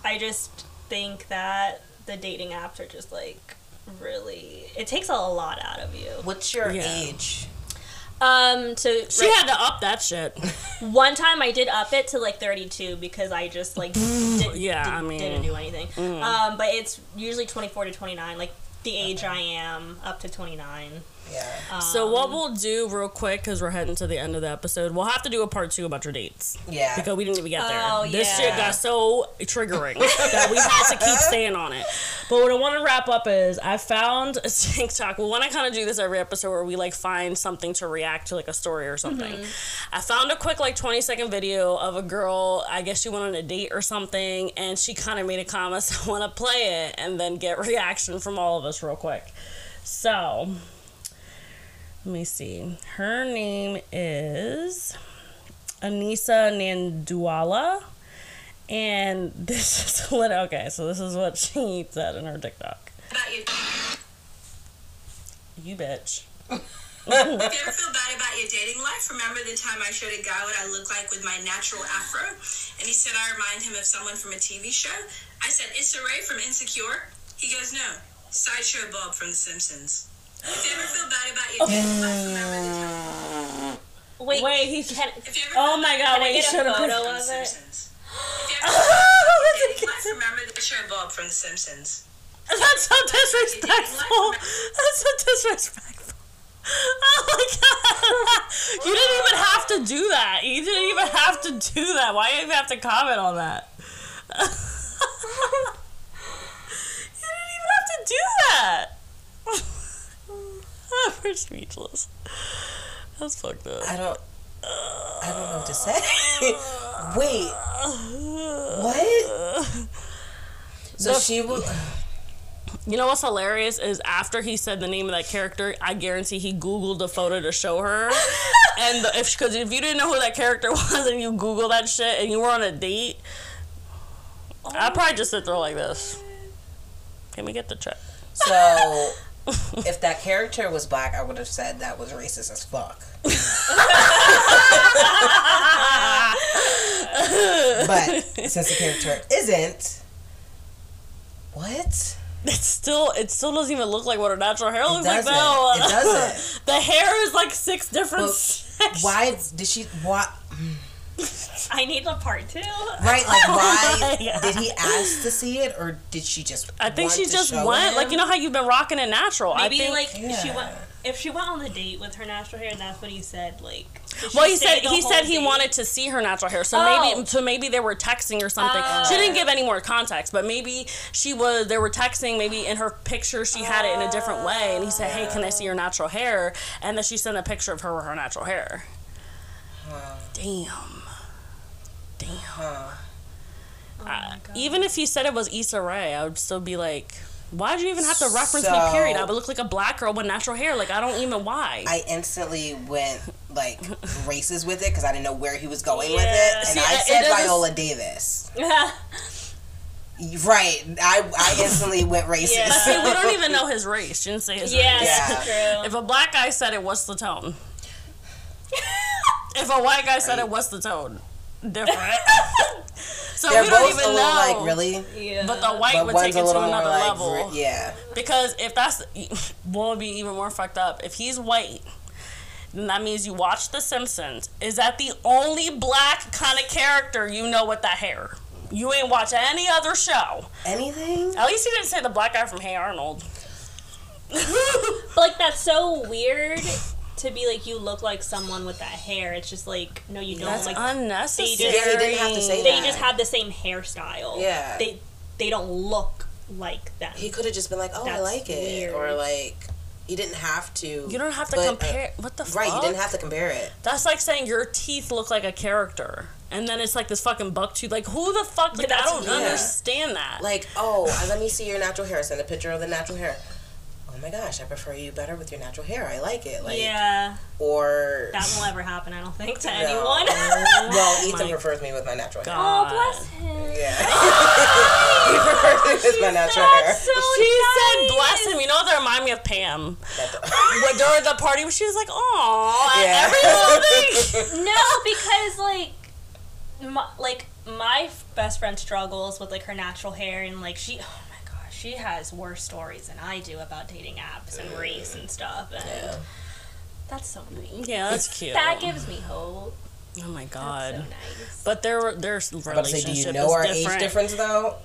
i just think that the dating apps are just like really it takes a lot out of you What's your Yeah. age? Um so She had to up that shit. (laughs) One time I did up it to like 32 because I just like did, Yeah, did, I mean- didn't do anything. Um, but it's usually 24 to 29, like the age I am up to 29. Yeah. So what um, we'll do real quick because we're heading to the end of the episode, we'll have to do a part two about your dates Yeah. because we didn't even get there. Oh, This yeah. shit got so triggering that we had to keep staying on it. But what I want to wrap up is I found a TikTok. We want to kind of do this every episode where we like find something to react to, like a story or something. Mm-hmm. I found a quick like 20 second video of a girl. I guess she went on a date or something, and she kind of made a comment. So (laughs) I want to play it and then get reaction from all of us real quick. So. Let me see. Her name is Anissa Nanduala. And (laughs) this is what, okay, so this is what she said in her TikTok. about your You bitch. (laughs) If you ever (laughs) feel bad about your dating life, remember the time I showed a guy what I look like with my natural afro, and he said I remind him of someone from a TV show. I said Issa Rae from Insecure. He goes, no, Sideshow Bob from The Simpsons. If you ever feel bad about your dating life, remember the time. Wait, Wait, he's. can, If you ever Oh my god, Can wait, you get a should have photo put. from of it? Simpsons. You (gasps) ever feel bad about your dating life, remember the show Bob from The Simpsons. That's so disrespectful. That's so disrespectful. Oh my god. You didn't even have to do that. You didn't even have to do that. Why do you even have to comment on that? (laughs) you didn't even have to do that. (laughs) (laughs) We're speechless. That's fucked up. I don't. I don't know what to say. (laughs) Wait. What? So The- she will. You know what's hilarious is after he said the name of that character, I guarantee he googled the photo to show her. (laughs) and the, if because if you didn't know who that character was and you Google that shit and you were on a date, I'd probably just sit there like this. Can we get the check? So, (laughs) if that character was black, I would have said that was racist as fuck. (laughs) but since the character isn't, what? It's still it still doesn't even look like what her natural hair looks like though. It doesn't. (laughs) the hair is like six different. Sections. Why did she? Why? Mm. (laughs) I need a part two. Right? Like, (laughs) why Oh did he ask to see it, or did she just? I think want she to just went him? like you know how you've been rocking it natural. I Maybe think, like if she went if she went on the date with her natural hair and that's what he said like Well, he said he said he date? wanted to see her natural hair, so Oh. maybe so maybe they were texting or something. She didn't oh. give any more context, but maybe she was. They were texting. Maybe in her picture she had it in a different way, and he said, "Hey, can I see your natural hair?" And then she sent a picture of her with her natural hair. Damn. Damn. Oh even if he said it was Issa Rae, I would still be like, "Why'd you even have to reference me?" Period. I would look like a black girl with natural hair. Like I don't even why. I instantly went like (laughs) races with it because I didn't know where he was going with it, and See, I it- it said doesn't- Viola Davis. (laughs) Right. I I instantly went racist. Yeah. But see, we don't even know (laughs) his race. She didn't say his Yeah, race. Yeah. true. If a black guy said it, what's the tone? if a white guy said it, what's the tone? Different. (laughs) so They're we don't even a little know. like really. yeah. But the white But would take it to another like level. gri- yeah. Because if that's (laughs) what would be even more fucked up, if he's white, then that means you watch The Simpsons. Is that the only black kind of character you know with that hair? You ain't watch any other show. Anything? At least he didn't say the black guy from Hey Arnold. (laughs) Like that's so weird to be like you look like someone with that hair. It's just like no, you don't. That's like unnecessary. they just- Yeah, he didn't have to say they that. just have the same hairstyle. Yeah. They they don't look like them. He could have just been like, "Oh, I like it," weird. or like he didn't have to. You don't have to put a- compare. what the Right, fuck? you didn't have to compare it. That's like saying your teeth look like a character, and then it's like this fucking buck tooth. Like who the fuck? Like I don't yeah. understand that. Like, oh, uh, let me see your natural hair. Send a picture of the natural hair. Oh my gosh, I prefer you better with your natural hair. I like it. Like, yeah, or that won't ever happen. I don't think to (laughs) No. anyone. (laughs) well, Ethan my prefers me with my natural hair. oh, bless him. Yeah, (laughs) he prefers me with my natural hair. So she said, "Bless him." You know what that remind me of Pam. That- When during the party, she was like, "Oh, Yeah. every little thing." No, because like, my, like my best friend struggles with like her natural hair and like she. My gosh, she has worse stories than I do about dating apps and race and stuff. And Yeah. that's so nice. Yeah, that's cute. That gives me hope. oh my That's god. so nice. But their their I'm about relationship say, do you know is our different. age difference though?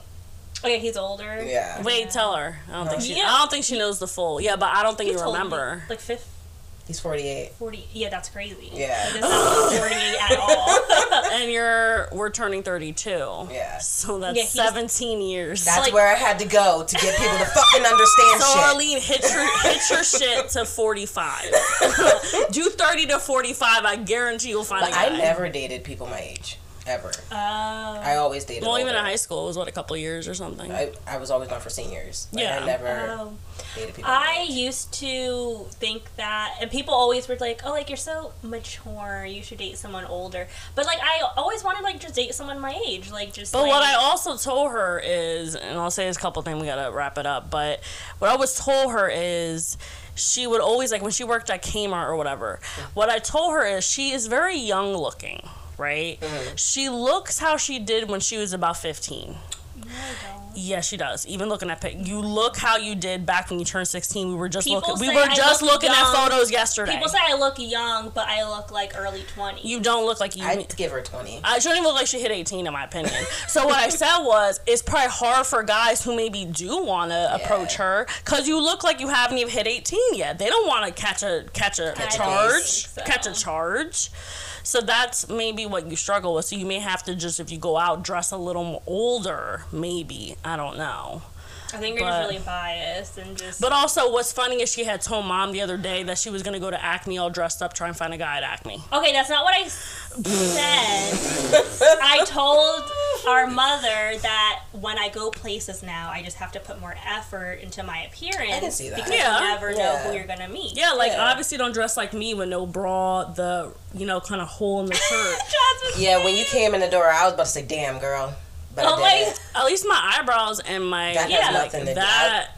Okay, he's older. Yeah. Wait, tell her. I don't think she. Yeah. I don't think she knows the full. Yeah, but I don't think You you, told me, remember. like fifth, He's 48. 40. Yeah, that's crazy. Yeah. It does not look 48 at all. (laughs) and you're we're turning 32. Yeah. So that's Yeah, 17 years. That's like- where I had to go to get people to fucking understand so shit. Arlene, hit your hit your (laughs) shit to 45. (laughs) Do 30 to 45. I guarantee you'll find But a guy. I never dated people my age. Ever. Oh. I always dated. Well, even in high school, it was what a couple years or something. I, I was always going for seniors. Like, Yeah. I never Oh. dated people. I age. used to think that, and people always were like, "Oh, like you're so mature, you should date someone older." But like, I always wanted like just date someone my age, like just. But like, what I also told her is, and I'll say this couple things, we gotta wrap it up. But what I was told her is, she would always like when she worked at Kmart or whatever. Mm-hmm. What I told her is she is very young looking, right? Mm-hmm. She looks how she did when she was about fifteen. No, I don't. Yeah, she does. Even looking at pic, you look how you did back when you turned sixteen. We were just People looking. We were I just look looking young. at photos yesterday. People say I look young, but I look like early twenty. you don't look like you. I'd give her 20. I shouldn't even look like she hit 18 in my opinion. so what I said was, it's probably hard for guys who maybe do want to approach her because you look like you haven't even hit 18 yet. They don't want to catch a catch a, I charge, so. catch a charge. So that's maybe what you struggle with. So you may have to just if you go out dress a little older, maybe I don't know. I think you're but- just really biased and just. But also, what's funny is she had told mom the other day that she was gonna go to Acme all dressed up, try and find a guy at Acme. okay, that's not what I said. I told our mother that when I go places now, I just have to put more effort into my appearance. I can see that. Because Yeah. you never know who you're gonna meet. Yeah, like Yeah. obviously don't dress like me with no bra, the you know kind of hole in the (laughs) shirt. Yeah, when you came in the door, I was about to say, damn, girl. But Oh I. At least my eyebrows and my That has yeah, nothing to do- that.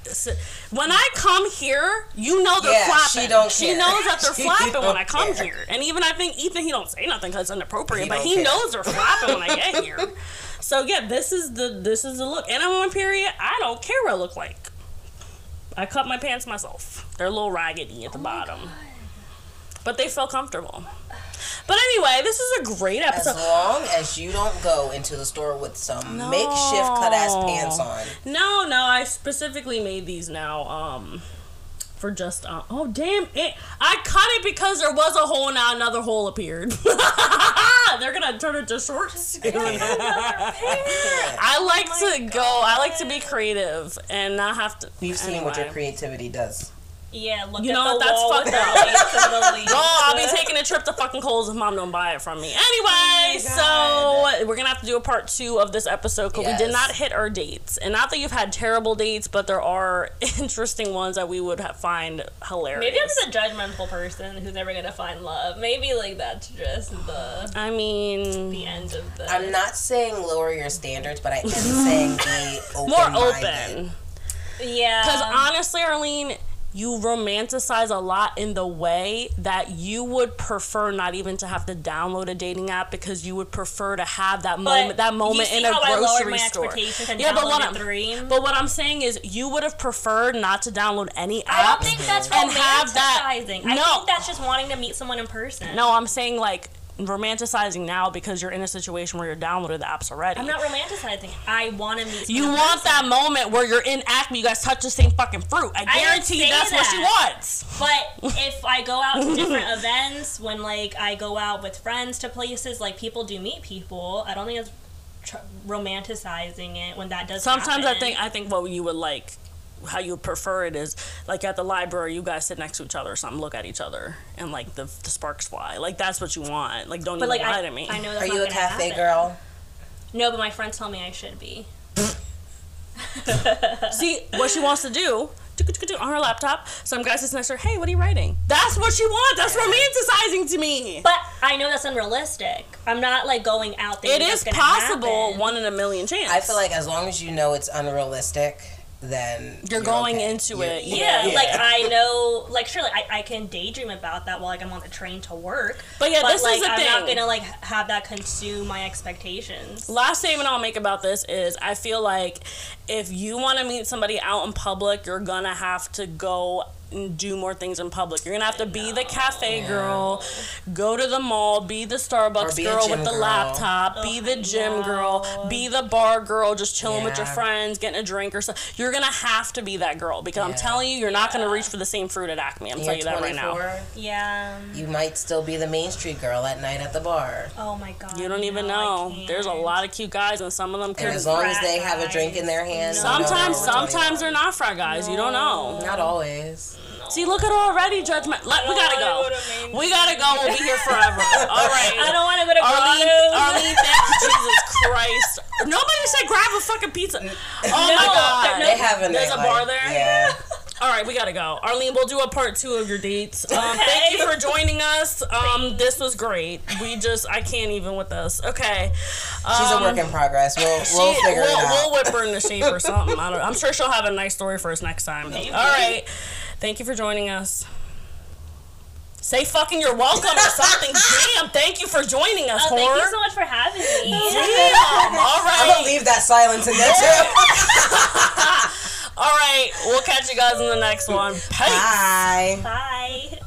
When I come here, you know they're Yeah, flapping. she don't She care. knows that they're (laughs) She flapping when I come care. here, and even I think Ethan he don't say nothing because it's inappropriate, He but he care. knows they're flapping when I get (laughs) here. So yeah, this is the this is the look, and I'm on period. I don't care what I look like. I cut my pants myself. They're a little raggedy at the oh bottom, but they feel comfortable. But anyway, this is a great episode. As long as you don't go into the store with some makeshift cut ass pants on. No, no, I specifically made these now. Um, for just uh, oh damn it! I cut it because there was a hole. Now another hole appeared. (laughs) They're gonna turn it to shorts. (laughs) I like to go. I like to be creative and not have to. We've seen what your creativity does. Yeah, look You at know the what? That's wall fucked the up. lights the (laughs) leaves. Oh, I'll be taking a trip to fucking Kohl's if mom don't buy it from me. Oh anyway, so we're gonna have to do a part two of this episode because we did not hit our dates. And not that you've had terrible dates, but there are (laughs) interesting ones that we would have find hilarious. Maybe I'm just a judgmental person who's never gonna find love. Maybe like that's just the I mean, the end of the. I'm not saying lower your standards, but I am saying be open. (laughs) more open. Yeah. Because honestly, Arlene, you romanticize a lot in the way that you would prefer not even to have to download a dating app because you would prefer to have that moment, that moment in a how I lowered grocery store. Yeah, but what I'm, Dream? but what I'm saying is, you would have preferred not to download any apps. I don't think that's and have that- No. I think that's just wanting to meet someone in person. No, I'm saying like romanticizing now because you're in a situation where you're downloaded the apps already. I'm not romanticizing. I want to meet. You want person. that moment where you're in Acme, you guys touch the same fucking fruit. I didn't guarantee that's what she wants. But if I go out to different (laughs) events, when like I go out with friends to places, like people do meet people. I don't think it's tr- romanticizing it when that does. Sometimes I think I think what you would like, how you prefer it is like at the library, you guys sit next to each other or something, look at each other, and like the, the sparks fly. Like that's what you want. Like don't But even like lie I, to me. I know that's Are not you a cafe happen. girl? No, but my friends tell me I should be. (laughs) (laughs) See what she wants to do. On her laptop, some guy sits next to her. Hey, what are you writing? That's what she wants. That's romanticizing to me. But I know that's unrealistic. I'm not like going out It thinking is that's gonna possible, happen. one in a million chance. I feel like as long as you know it's unrealistic, then You're going okay. into You're- it, Yeah, Yeah. like I know, like surely I, I can daydream about that while like I'm on the train to work. But yeah, but this like is the thing. I'm thing. not gonna like have that consume my expectations. Last statement I'll make about this is I feel like if you want to meet somebody out in public, you're gonna have to go and do more things in public. You're gonna have to be the cafe girl, go to the mall, be the Starbucks be girl with the girl. laptop, be the gym girl, be the bar girl, just chilling with your friends, getting a drink or something. You're gonna have to be that girl because I'm telling you, you're not gonna reach for the same fruit at Acme. I'm You're telling you that right now. 24, Yeah. You might still be the Main Street girl at night at the bar. Oh my god. You don't even no, know. There's a lot of cute guys, and some of them And could. as long as frat they have a drink in their hand. you know Sometimes, they're sometimes they're not frat guys. You don't know. Not always. See, look at her already, judgment. Let, we gotta go. wanna go to We gotta go. We'll be here forever. (laughs) All right. I don't want to go to Arlene, Grotto's. Arlene, thank you, Jesus Christ. Nobody said grab a fucking pizza. Oh my God. no, They have a There's a nightlife. bar there? Yeah. All right, we gotta go. Arlene, we'll do a part two of your dates. Um, Thank you for joining us. Um, this was great. We just, I can't even with this. Okay. She's a Um, work in progress. We'll, we'll she- figure we'll, it out. We'll whip her into shape or something. I don't, I'm sure she'll have a nice story for us next time. All right. Thank you for joining us. Say fucking you're welcome or something. (laughs) Damn, thank you for joining us, Oh, whore. thank you so much for having me. Damn. (laughs) All I'm gonna leave that silence in there too. (laughs) All right. We'll catch you guys in the next one. Peace. Bye. Bye.